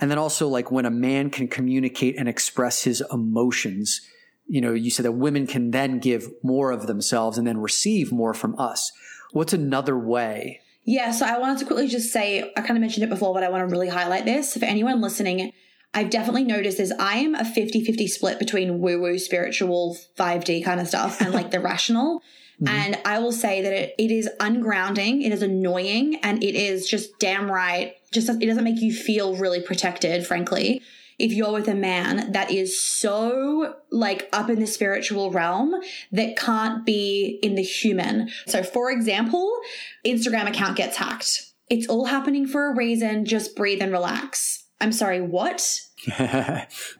And then also like when a man can communicate and express his emotions, you know, you said that women can then give more of themselves and then receive more from us. What's another way? Yeah. So I wanted to quickly just say, I kind of mentioned it before, but I want to really highlight this. For anyone listening, I've definitely noticed is I am a 50 50 split between woo woo spiritual 5D kind of stuff and like the rational. Mm-hmm. And I will say that it, it is ungrounding, it is annoying, and it is just damn right. Just it doesn't make you feel really protected, frankly. If you're with a man that is so like up in the spiritual realm that can't be in the human. So, for example, Instagram account gets hacked. It's all happening for a reason. Just breathe and relax. I'm sorry, what?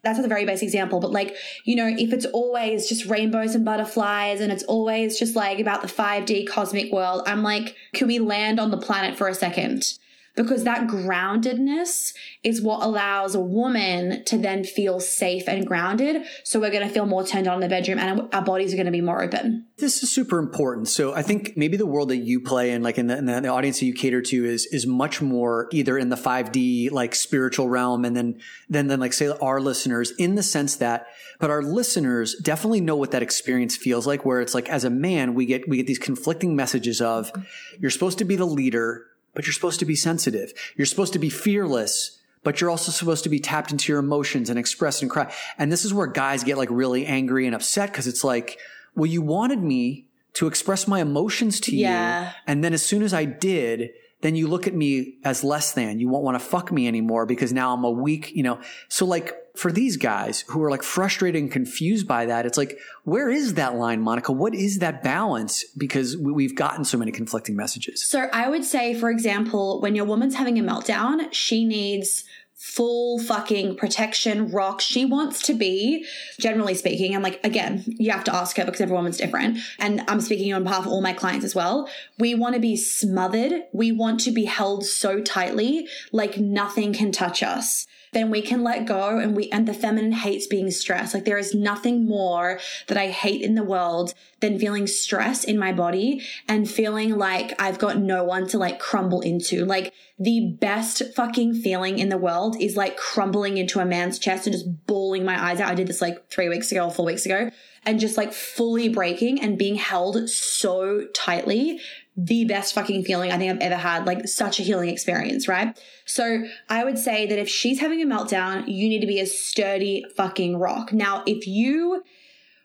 That's a very basic example, but like, you know, if it's always just rainbows and butterflies and it's always just like about the 5D cosmic world, I'm like, can we land on the planet for a second? Because that groundedness is what allows a woman to then feel safe and grounded. So we're going to feel more turned on in the bedroom and our bodies are going to be more open. This is super important. So I think maybe the world that you play in, like in the, in the audience that you cater to is, is much more either in the 5D, like spiritual realm and then, then, then like say our listeners in the sense that, but our listeners definitely know what that experience feels like, where it's like as a man, we get, we get these conflicting messages of you're supposed to be the leader but you're supposed to be sensitive. You're supposed to be fearless, but you're also supposed to be tapped into your emotions and express and cry. And this is where guys get like really angry and upset because it's like, well, you wanted me to express my emotions to yeah. you. And then as soon as I did, then you look at me as less than. You won't want to fuck me anymore because now I'm a weak, you know. So like for these guys who are like frustrated and confused by that, it's like, where is that line, Monica? What is that balance? Because we've gotten so many conflicting messages. So I would say, for example, when your woman's having a meltdown, she needs full fucking protection rock. She wants to be, generally speaking, and like, again, you have to ask her because every woman's different. And I'm speaking on behalf of all my clients as well. We want to be smothered. We want to be held so tightly, like nothing can touch us then we can let go and we and the feminine hates being stressed. Like there is nothing more that I hate in the world than feeling stress in my body and feeling like I've got no one to like crumble into. Like the best fucking feeling in the world is like crumbling into a man's chest and just bawling my eyes out. I did this like three weeks ago or four weeks ago and just like fully breaking and being held so tightly the best fucking feeling I think I've ever had, like such a healing experience, right? So I would say that if she's having a meltdown, you need to be a sturdy fucking rock. Now, if you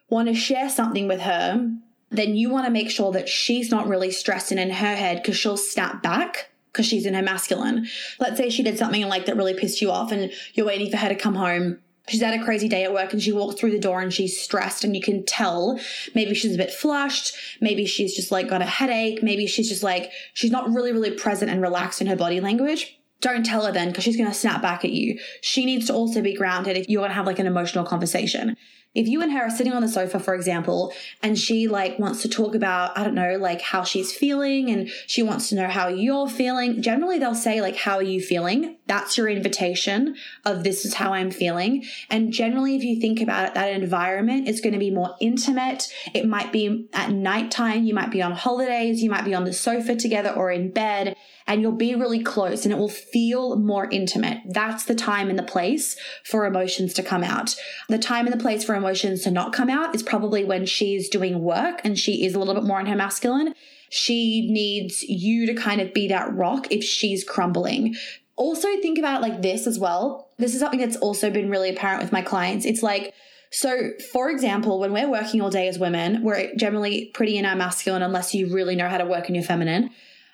want to share something with her, then you want to make sure that she's not really stressing in her head because she'll snap back because she's in her masculine. Let's say she did something like that really pissed you off and you're waiting for her to come home. She's had a crazy day at work and she walks through the door and she's stressed and you can tell maybe she's a bit flushed maybe she's just like got a headache maybe she's just like she's not really really present and relaxed in her body language. Don't tell her then because she's going to snap back at you. She needs to also be grounded if you're going to have like an emotional conversation if you and her are sitting on the sofa, for example, and she like wants to talk about, I don't know, like how she's feeling and she wants to know how you're feeling, generally they'll say like, how are you feeling? That's your invitation of this is how I'm feeling. And generally, if you think about it, that environment is going to be more intimate. It might be at nighttime. You might be on holidays. You might be on the sofa together or in bed and you'll be really close and it will feel more intimate. That's the time and the place for emotions to come out. The time and the place for emotions to not come out is probably when she's doing work and she is a little bit more in her masculine. She needs you to kind of be that rock if she's crumbling. Also, think about it like this as well. This is something that's also been really apparent with my clients. It's like, so, for example, when we're working all day as women, we're generally pretty in our masculine unless you really know how to work in your feminine.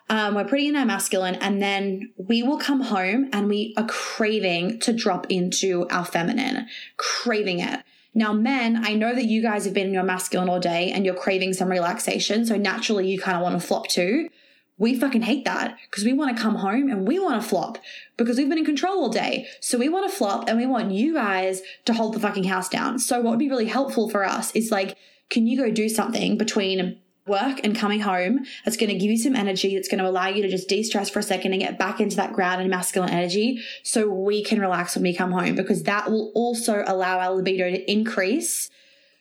Um, we're pretty in our masculine, and then we will come home and we are craving to drop into our feminine, craving it. Now, men, I know that you guys have been in your masculine all day and you're craving some relaxation. So naturally, you kind of want to flop too. We fucking hate that because we want to come home and we want to flop because we've been in control all day. So we want to flop and we want you guys to hold the fucking house down. So what would be really helpful for us is like, can you go do something between work and coming home that's going to give you some energy that's going to allow you to just de-stress for a second and get back into that ground and masculine energy so we can relax when we come home because that will also allow our libido to increase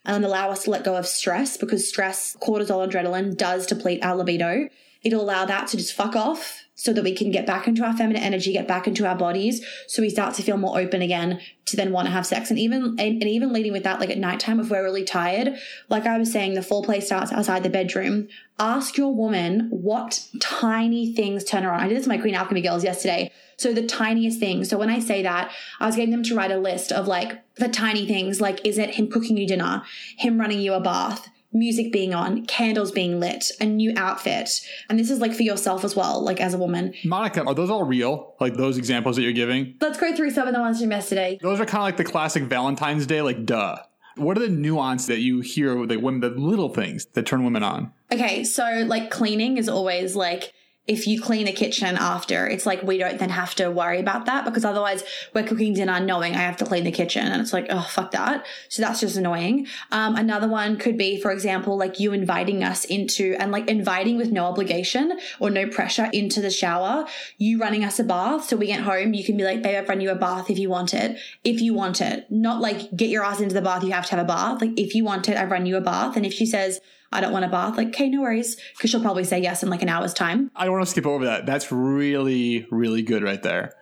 and allow us to let go of stress because stress cortisol adrenaline does deplete our libido. It'll allow that to just fuck off so that we can get back into our feminine energy, get back into our bodies. So we start to feel more open again to then want to have sex. And even, and, and even leading with that, like at nighttime, if we're really tired, like I was saying, the foreplay starts outside the bedroom. Ask your woman what tiny things turn her on. I did this with my Queen Alchemy girls yesterday. So the tiniest things. So when I say that, I was getting them to write a list of like the tiny things. Like, is it him cooking you dinner? Him running you a bath? Music being on, candles being lit, a new outfit. And this is like for yourself as well, like as a woman. Monica, are those all real? Like those examples that you're giving? Let's go through some of the ones you from yesterday. Those are kind of like the classic Valentine's Day, like duh. What are the nuance that you hear with the women, the little things that turn women on? Okay, so like cleaning is always like if you clean the kitchen after, it's like we don't then have to worry about that because otherwise we're cooking dinner knowing I have to clean the kitchen and it's like, oh, fuck that. So that's just annoying. Um, another one could be, for example, like you inviting us into and like inviting with no obligation or no pressure into the shower, you running us a bath. So we get home, you can be like, babe, I've run you a bath if you want it. If you want it, not like get your ass into the bath, you have to have a bath. Like if you want it, I've run you a bath. And if she says, I don't want a bath. Like, okay, no worries. Cause she'll probably say yes in like an hour's time. I don't want to skip over that. That's really, really good right there.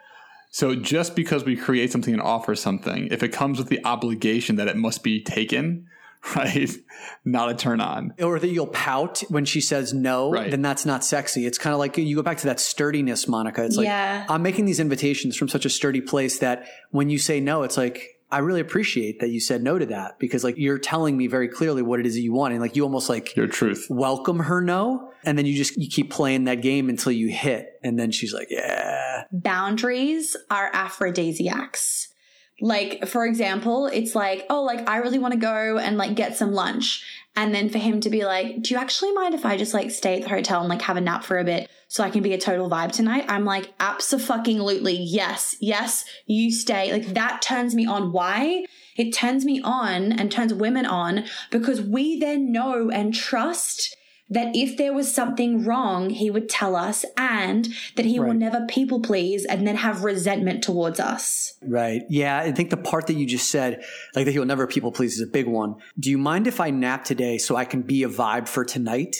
So just because we create something and offer something, if it comes with the obligation that it must be taken, right? Not a turn on. Or that you'll pout when she says no, right. then that's not sexy. It's kind of like you go back to that sturdiness, Monica. It's like, yeah. I'm making these invitations from such a sturdy place that when you say no, it's like, I really appreciate that you said no to that because like you're telling me very clearly what it is that you want and like you almost like your truth. welcome her no and then you just you keep playing that game until you hit and then she's like yeah. Boundaries are aphrodisiacs. Like for example it's like oh like I really want to go and like get some lunch and then for him to be like, do you actually mind if I just like stay at the hotel and like have a nap for a bit so I can be a total vibe tonight? I'm like, absolutely, yes, yes, you stay. Like that turns me on. Why? It turns me on and turns women on because we then know and trust that if there was something wrong, he would tell us and that he right. will never people please and then have resentment towards us. Right. Yeah. I think the part that you just said, like that he'll never people please is a big one. Do you mind if I nap today so I can be a vibe for tonight?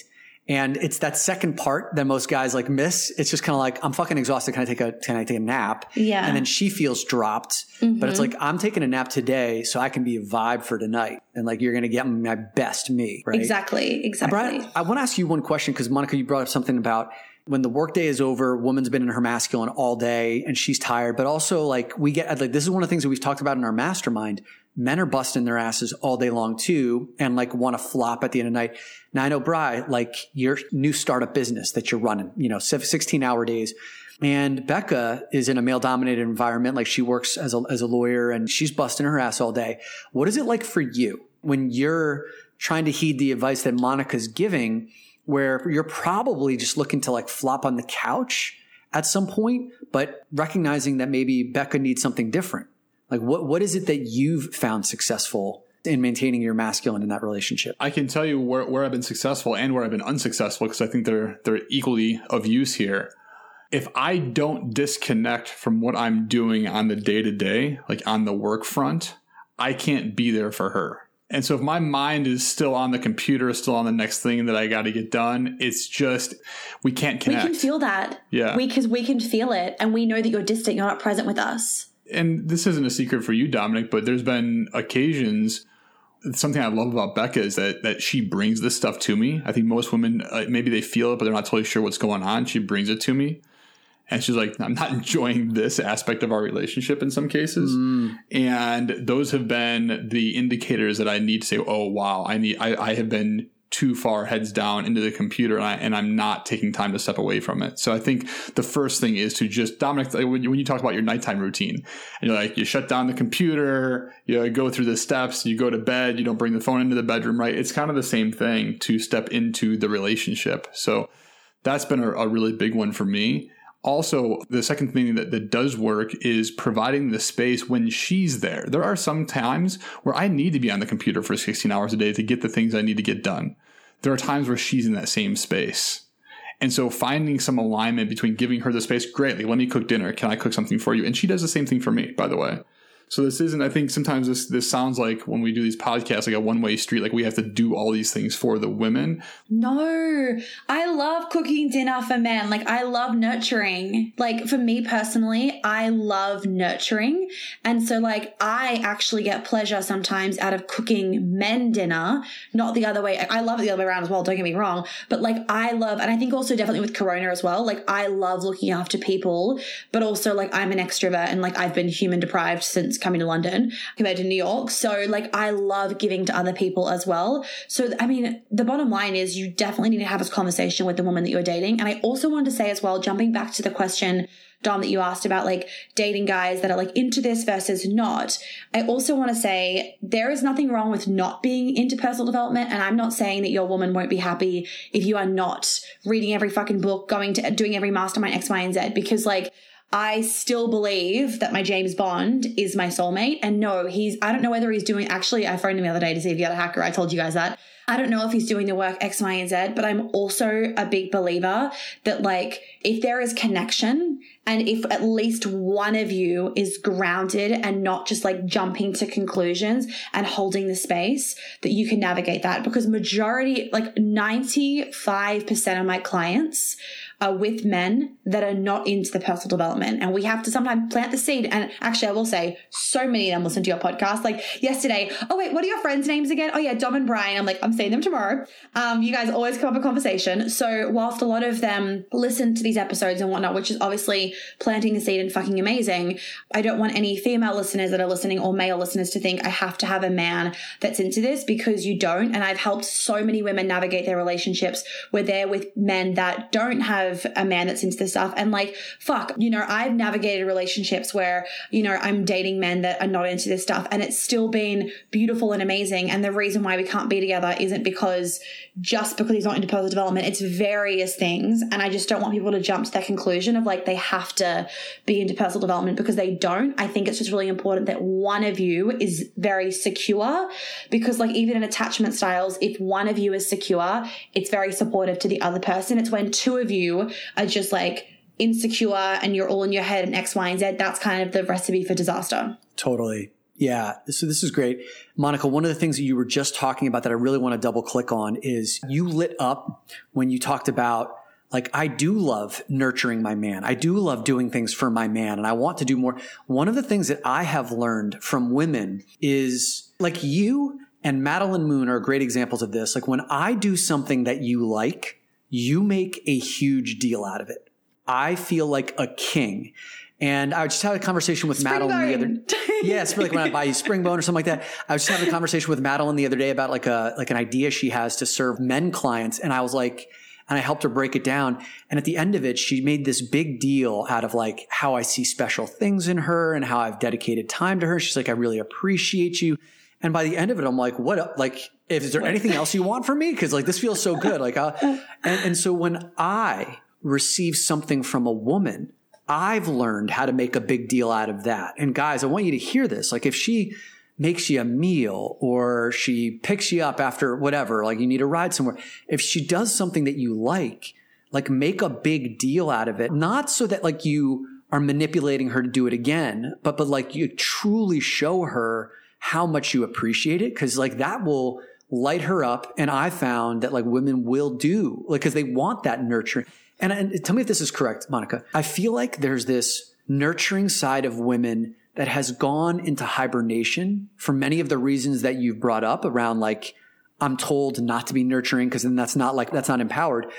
And it's that second part that most guys like miss. It's just kind of like, I'm fucking exhausted. Can I take a, can I take a nap? Yeah. And then she feels dropped, mm-hmm. but it's mm-hmm. like, I'm taking a nap today so I can be a vibe for tonight. And like, you're going to get my best me, right? Exactly. Exactly. Brad, I want to ask you one question because Monica, you brought up something about when the workday is over, woman's been in her masculine all day and she's tired, but also like we get like, this is one of the things that we've talked about in our mastermind men are busting their asses all day long too and like want to flop at the end of the night. Now I know Bry, like your new startup business that you're running, you know, 16 hour days. And Becca is in a male dominated environment. Like she works as a, as a lawyer and she's busting her ass all day. What is it like for you when you're trying to heed the advice that Monica's giving, where you're probably just looking to like flop on the couch at some point, but recognizing that maybe Becca needs something different? Like what what is it that you've found successful in maintaining your masculine in that relationship? I can tell you where, where I've been successful and where I've been unsuccessful because I think they're they're equally of use here. If I don't disconnect from what I'm doing on the day to day, like on the work front, I can't be there for her. And so if my mind is still on the computer, still on the next thing that I got to get done, it's just we can't connect. We can feel that. Yeah. We Because we, we can feel it and we know that you're distant, you're not present with us. And this isn't a secret for you, Dominic, but there's been occasions something I love about Becca is that that she brings this stuff to me. I think most women uh, maybe they feel it, but they're not totally sure what's going on. She brings it to me, and she's like, "I'm not enjoying this aspect of our relationship in some cases." Mm. And those have been the indicators that I need to say, "Oh wow, I need I, I have been too far heads down into the computer and, I, I'm not taking time to step away from it. So I think the first thing is to just Dominic, when you, when you talk about your nighttime routine and you're like, you shut down the computer, you go through the steps, you go to bed, you don't bring the phone into the bedroom, right? It's kind of the same thing to step into the relationship. So that's been a, a really big one for me. Also, the second thing that, that does work is providing the space when she's there. There are some times where I need to be on the computer for 16 hours a day to get the things I need to get done. There are times where she's in that same space. And so finding some alignment between giving her the space, great, like, let me cook dinner. Can I cook something for you? And she does the same thing for me, by the way. So this isn't. I think sometimes this this sounds like when we do these podcasts like a one way street. Like we have to do all these things for the women. No, I love cooking dinner for men. Like I love nurturing. Like for me personally, I love nurturing, and so like I actually get pleasure sometimes out of cooking men dinner, not the other way. I love it the other way around as well. Don't get me wrong, but like I love, and I think also definitely with Corona as well. Like I love looking after people, but also like I'm an extrovert and like I've been human deprived since coming to London compared to New York. So like I love giving to other people as well. So I mean, the bottom line is you definitely need to have this conversation with the woman that you're dating. And I also wanted to say as well, jumping back to the question Dom, that you asked about like dating guys that are like into this versus not. I also want to say there is nothing wrong with not being into personal development. And I'm not saying that your woman won't be happy if you are not reading every fucking book, going to doing every mastermind X, Y, and Z, because like I still believe that my James Bond is my soulmate. And no, he's, I don't know whether he's doing, actually, I phoned him the other day to see if he had a hacker. I told you guys that. I don't know if he's doing the work X, Y, and Z, but I'm also a big believer that like, if there is connection and if at least one of you is grounded and not just like jumping to conclusions and holding the space, that you can navigate that because majority, like 95% of my clients are with men that are not into the personal development. And we have to sometimes plant the seed. And actually, I will say, so many of them listen to your podcast. Like yesterday, oh, wait, what are your friends' names again? Oh, yeah, Dom and Brian. I'm like, I'm seeing them tomorrow. Um, you guys always come up a conversation. So, whilst a lot of them listen to these episodes and whatnot, which is obviously planting the seed and fucking amazing, I don't want any female listeners that are listening or male listeners to think I have to have a man that's into this because you don't. And I've helped so many women navigate their relationships where they're with men that don't have have a man that's into this stuff. And like, fuck, you know, I've navigated relationships where, you know, I'm dating men that are not into this stuff and it's still been beautiful and amazing. And the reason why we can't be together isn't because just because he's not into personal development, it's various things. And I just don't want people to jump to that conclusion of like they have to be into personal development because they don't. I think it's just really important that one of you is very secure because like even in attachment styles, if one of you is secure, it's very supportive to the other person. It's when two of you are just like insecure and you're all in your head and X, Y, and Z, that's kind of the recipe for disaster. Totally. Yeah. So this is great. Monica, one of the things that you were just talking about that I really want to double click on is you lit up when you talked about like I do love nurturing my man. I do love doing things for my man and I want to do more. One of the things that I have learned from women is like you and Madeline Moon are great examples of this. Like when I do something that you like, you make a huge deal out of it. I feel like a king. And I just had a conversation with Spring Madeline the other day. Yes, like when I buy you Springbone or something like that. I was just having a conversation with Madeline the other day about like a like an idea she has to serve men clients. And I was like, and I helped her break it down. And at the end of it, she made this big deal out of like how I see special things in her and how I've dedicated time to her. She's like, I really appreciate you. And by the end of it, I'm like, what, like, if, is there anything else you want from me? Cause like this feels so good. Like, uh, and, and so when I receive something from a woman, I've learned how to make a big deal out of that. And guys, I want you to hear this. Like if she makes you a meal or she picks you up after whatever, like you need a ride somewhere. If she does something that you like, like make a big deal out of it, not so that like you are manipulating her to do it again, but, but like you truly show her how much you appreciate it. Cause like that will light her up. And I found that like women will do like, cause they want that nurturing. And, and tell me if this is correct, Monica. I feel like there's this nurturing side of women that has gone into hibernation for many of the reasons that you've brought up around like, I'm told not to be nurturing because then that's not like, that's not empowered.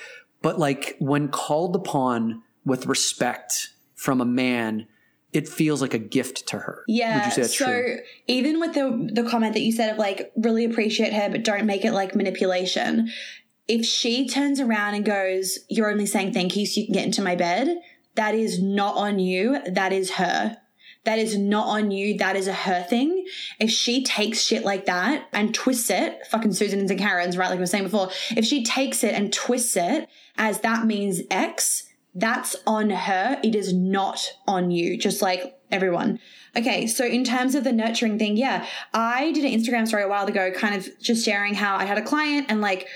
But like when called upon with respect from a man, it feels like a gift to her. Yeah. so true? even with the the comment that you said of like really appreciate her, but don't make it like manipulation. If she turns around and goes, "You're only saying thank you so you can get into my bed," that is not on you. That is her. That is not on you. That is a her thing. If she takes shit like that and twists it, fucking Susan's and Karen's, right? Like I was saying before, if she takes it and twists it as that means X, that's on her. It is not on you, just like everyone. Okay, so in terms of the nurturing thing, yeah, I did an Instagram story a while ago, kind of just sharing how I had a client and like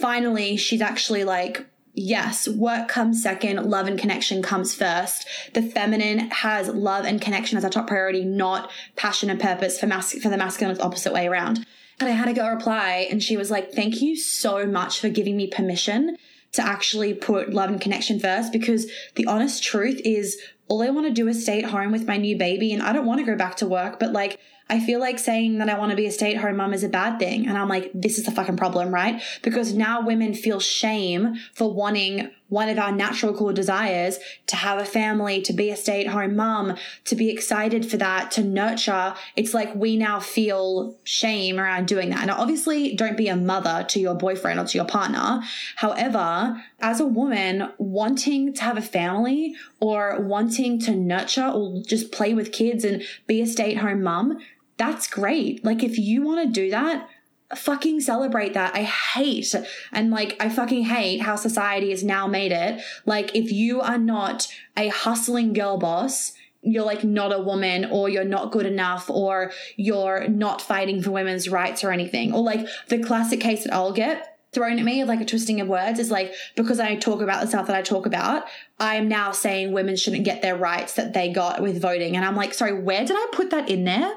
finally she's actually like yes, work comes second, love and connection comes first. The feminine has love and connection as a top priority, not passion and purpose for mas- for the masculine it's opposite way around. And I had a girl reply and she was like, "Thank you so much for giving me permission to actually put love and connection first because the honest truth is all I want to do is stay at home with my new baby and I don't want to go back to work, but like I feel like saying that I want to be a stay at home mom is a bad thing. And I'm like, this is the fucking problem, right? Because now women feel shame for wanting one of our natural core desires to have a family, to be a stay at home mom, to be excited for that, to nurture. It's like we now feel shame around doing that. And obviously, don't be a mother to your boyfriend or to your partner. However, as a woman, wanting to have a family or wanting to nurture or just play with kids and be a stay at home mom, that's great. Like, if you want to do that, fucking celebrate that. I hate and like I fucking hate how society has now made it. Like if you are not a hustling girl boss, you're like not a woman or you're not good enough or you're not fighting for women's rights or anything. Or like the classic case that I'll get thrown at me of like a twisting of words is like because I talk about the stuff that I talk about, I'm now saying women shouldn't get their rights that they got with voting. And I'm like, sorry, where did I put that in there?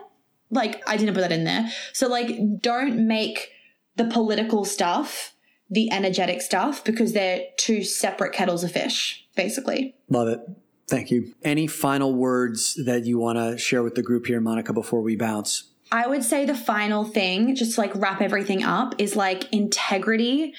Like, I didn't put that in there. So, like, don't make the political stuff the energetic stuff because they're two separate kettles of fish, basically. Love it. Thank you. Any final words that you want to share with the group here, Monica, before we bounce? I would say the final thing, just to like wrap everything up, is like integrity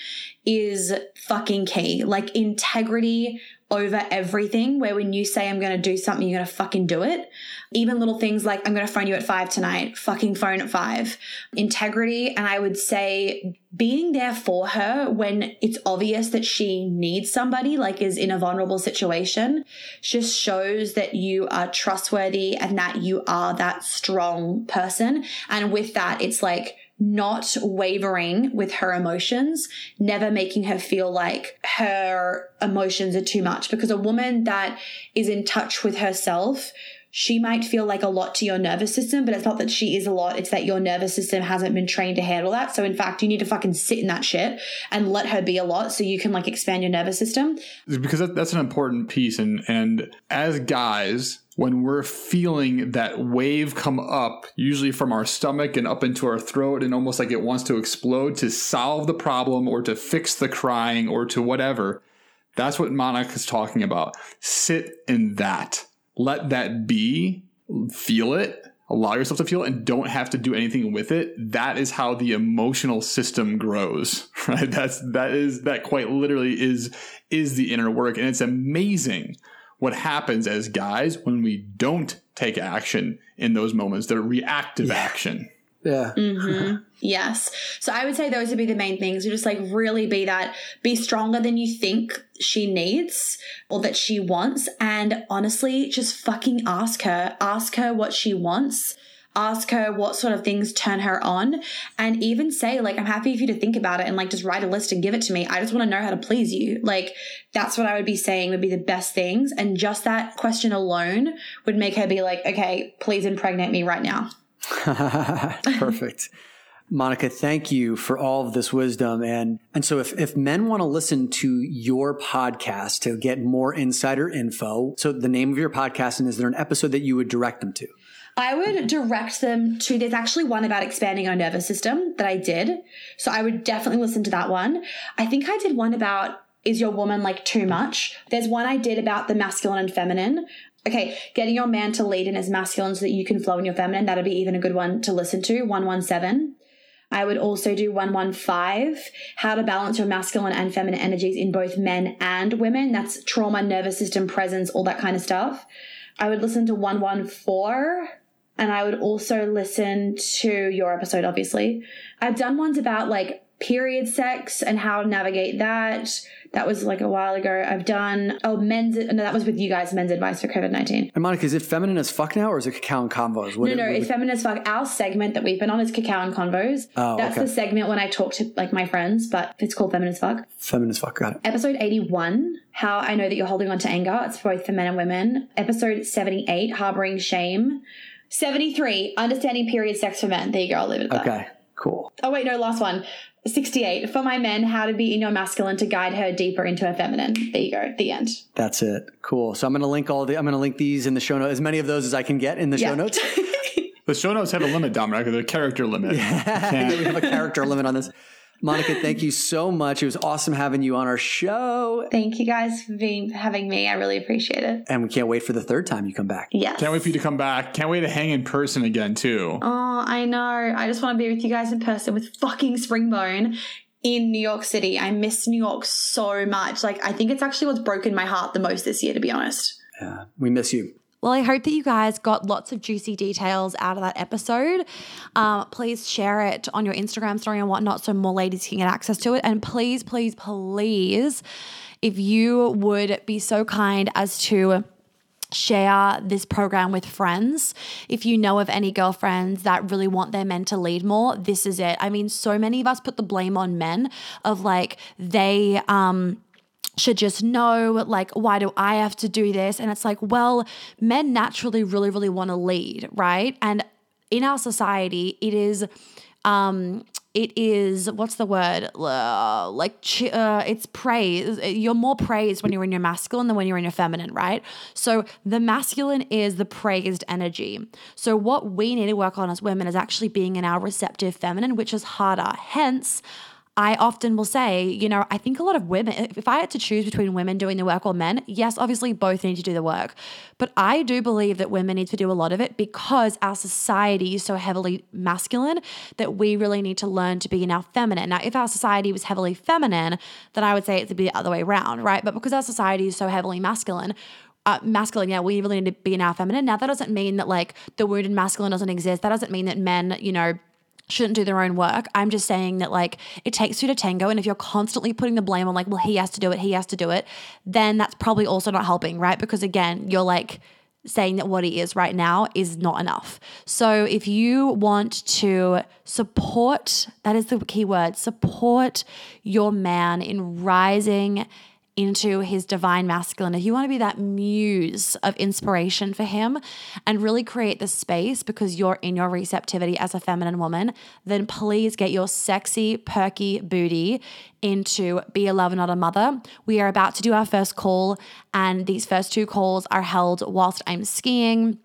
is fucking key. Like integrity over everything where when you say I'm going to do something, you're going to fucking do it. Even little things like I'm going to phone you at five tonight, fucking phone at five. Integrity. And I would say being there for her when it's obvious that she needs somebody, like is in a vulnerable situation, just shows that you are trustworthy and that you are that strong person. And with that, it's like, not wavering with her emotions, never making her feel like her emotions are too much. Because a woman that is in touch with herself, she might feel like a lot to your nervous system, but it's not that she is a lot. It's that your nervous system hasn't been trained to handle that. So in fact, you need to fucking sit in that shit and let her be a lot so you can like expand your nervous system. Because that's an important piece. And, and as guys, when we're feeling that wave come up, usually from our stomach and up into our throat, and almost like it wants to explode to solve the problem or to fix the crying or to whatever. That's what Monica's talking about. Sit in that. Let that be. Feel it. Allow yourself to feel it and don't have to do anything with it. That is how the emotional system grows, right? That's, that is, that quite literally is, is the inner work. And it's amazing what happens as guys when we don't take action in those moments, the reactive yeah. action. Yeah. Mm-hmm. yes. So I would say those would be the main things. You just like really be that, be stronger than you think she needs or that she wants. And honestly, just fucking ask her, ask her what she wants ask her what sort of things turn her on and even say like i'm happy for you to think about it and like just write a list and give it to me i just want to know how to please you like that's what i would be saying would be the best things and just that question alone would make her be like okay please impregnate me right now Perfect. Monica, thank you for all of this wisdom. And, and so if, if men want to listen to your podcast to get more insider info, so the name of your podcast, and is there an episode that you would direct them to? I would direct them to, there's actually one about expanding our nervous system that I did. So I would definitely listen to that one. I think I did one about, is your woman like too much? There's one I did about the masculine and feminine. Okay, getting your man to lead in his masculine so that you can flow in your feminine. That'd be even a good one to listen to. 117. I would also do 115, how to balance your masculine and feminine energies in both men and women. That's trauma, nervous system presence, all that kind of stuff. I would listen to 114 and I would also listen to your episode, obviously. I've done ones about like period sex and how to navigate that. That was like a while ago. I've done oh men's no that was with you guys men's advice for COVID nineteen. And Monica, is it feminine as fuck now or is it cacao and convos? What, no, no, it's feminine as fuck. Our segment that we've been on is cacao and convos. Oh, That's okay. the segment when I talk to like my friends, but it's called feminine as fuck. Feminine as fuck, got it. Episode eighty one, how I know that you're holding on to anger. It's both for men and women. Episode seventy eight, harboring shame. Seventy three, understanding period sex for men. There you go. I'll leave it at that. Okay, cool. Oh wait, no, last one. 68 for my men how to be in your masculine to guide her deeper into her feminine there you go the end That's it. Cool. So I'm going to link all the, I'm going to link these in the show notes, as many of those as I can get in the show notes. The show notes have a limit, Dominic. The character limit. You can't- we have a character limit on this. Monica, thank you so much. It was awesome having you on our show. thank you guys for being having me i really appreciate it And we can't wait for the third time you come back. yes Can't wait for you to come back. Can't wait to hang in person again too. oh i know i just want to be with you guys in person with fucking springbone in new york city i miss new york so much like i think it's actually what's broken my heart the most this year to be honest Yeah, we miss you. Well, I hope that you guys got lots of juicy details out of that episode. Um, please share it on your Instagram story and whatnot so more ladies can get access to it. And please, please, please, if you would be so kind as to share this program with friends. If you know of any girlfriends that really want their men to lead more, this is it. I mean, so many of us put the blame on men of like they um should just know like why do i have to do this? And it's like well men naturally really really want to lead right? And in our society it is um it is what's the word? Uh, like uh, it's praise you're more praised when you're in your masculine than when you're in your feminine right? So the masculine is the praised energy. So what we need to work on as women is actually being in our receptive feminine which is harder. Hence I often will say, you know, I think a lot of women, if I had to choose between women doing the work or men, yes, obviously both need to do the work. But I do believe that women need to do a lot of it because our society is so heavily masculine that we really need to learn to be our feminine. Now, if our society was heavily feminine, then I would say it would be the other way around, right? But because our society is so heavily masculine, uh, masculine, yeah, we really need to be our feminine. Now, that doesn't mean that like the wounded masculine doesn't exist. That doesn't mean that men, you know, shouldn't do their own work. I'm just saying that like it takes two to tango. And if you're constantly putting the blame on like, well, he has to do it, he has to do it, then that's probably also not helping, right? Because again, you're like saying that what he is right now is not enough. So if you want to support, that is the key word, support your man in rising into his divine masculine, if you want to be that muse of inspiration for him and really create the space because you're in your receptivity as a feminine woman, then please get your sexy, perky booty into Be a Lover, Not a Mother. We are about to do our first call, and these first two calls are held whilst I'm skiing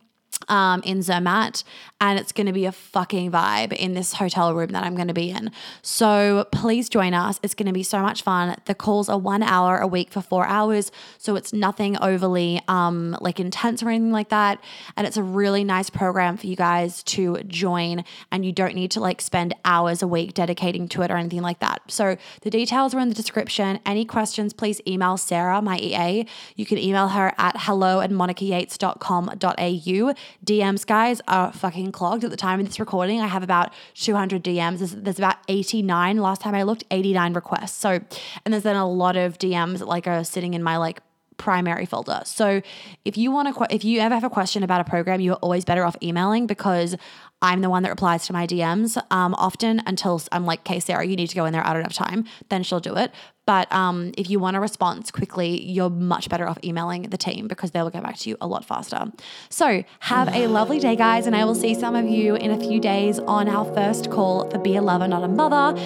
um, in Zermatt, and it's going to be a fucking vibe in this hotel room that I'm going to be in. So please join us. It's going to be so much fun. The calls are one hour a week for four hours, so it's nothing overly um, like intense or anything like that. And it's a really nice program for you guys to join, and you don't need to like spend hours a week dedicating to it or anything like that. So the details are in the description. Any questions, please email Sarah, my EA. You can email her at hello at monicayates.com.au. DMs, guys, are fucking clogged at the time of this recording. I have about 200 DMs. There's, there's about 89. Last time I looked, 89 requests. So, and there's then a lot of DMs that like are sitting in my like primary folder. So if you want to, if you ever have a question about a program, you're always better off emailing because I'm the one that replies to my DMs um, often until I'm like, okay, Sarah, you need to go in there. I don't have time. Then she'll do it. But um, if you want a response quickly, you're much better off emailing the team because they will get back to you a lot faster. So have a lovely day, guys, and I will see some of you in a few days on our first call for Be a Lover, Not a Mother.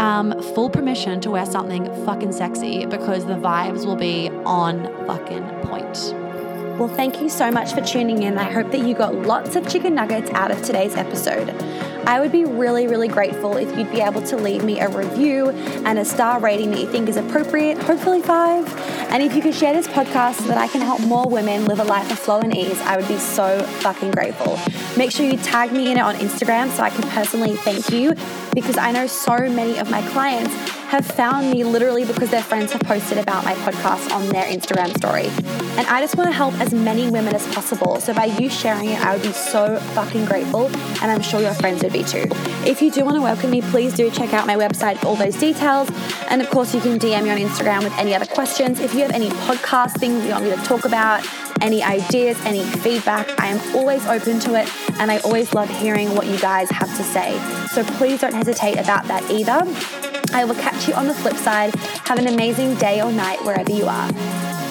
Um, full permission to wear something fucking sexy because the vibes will be on fucking point. Well, thank you so much for tuning in. I hope that you got lots of chicken nuggets out of today's episode. I would be really, really grateful if you'd be able to leave me a review and a star rating that you think is appropriate, hopefully five. And if you could share this podcast so that I can help more women live a life of flow and ease, I would be so fucking grateful. Make sure you tag me in it on Instagram so I can personally thank you because I know so many of my clients have found me literally because their friends have posted about my podcast on their Instagram story. And I just want to help as many women as possible. So by you sharing it, I would be so fucking grateful. And I'm sure your friends would be too. If you do want to welcome me, please do check out my website, for all those details. And of course, you can DM me on Instagram with any other questions. If you have any podcast things you want me to talk about, any ideas, any feedback, I am always open to it. And I always love hearing what you guys have to say. So please don't hesitate about that either. I will catch you on the flip side. Have an amazing day or night wherever you are.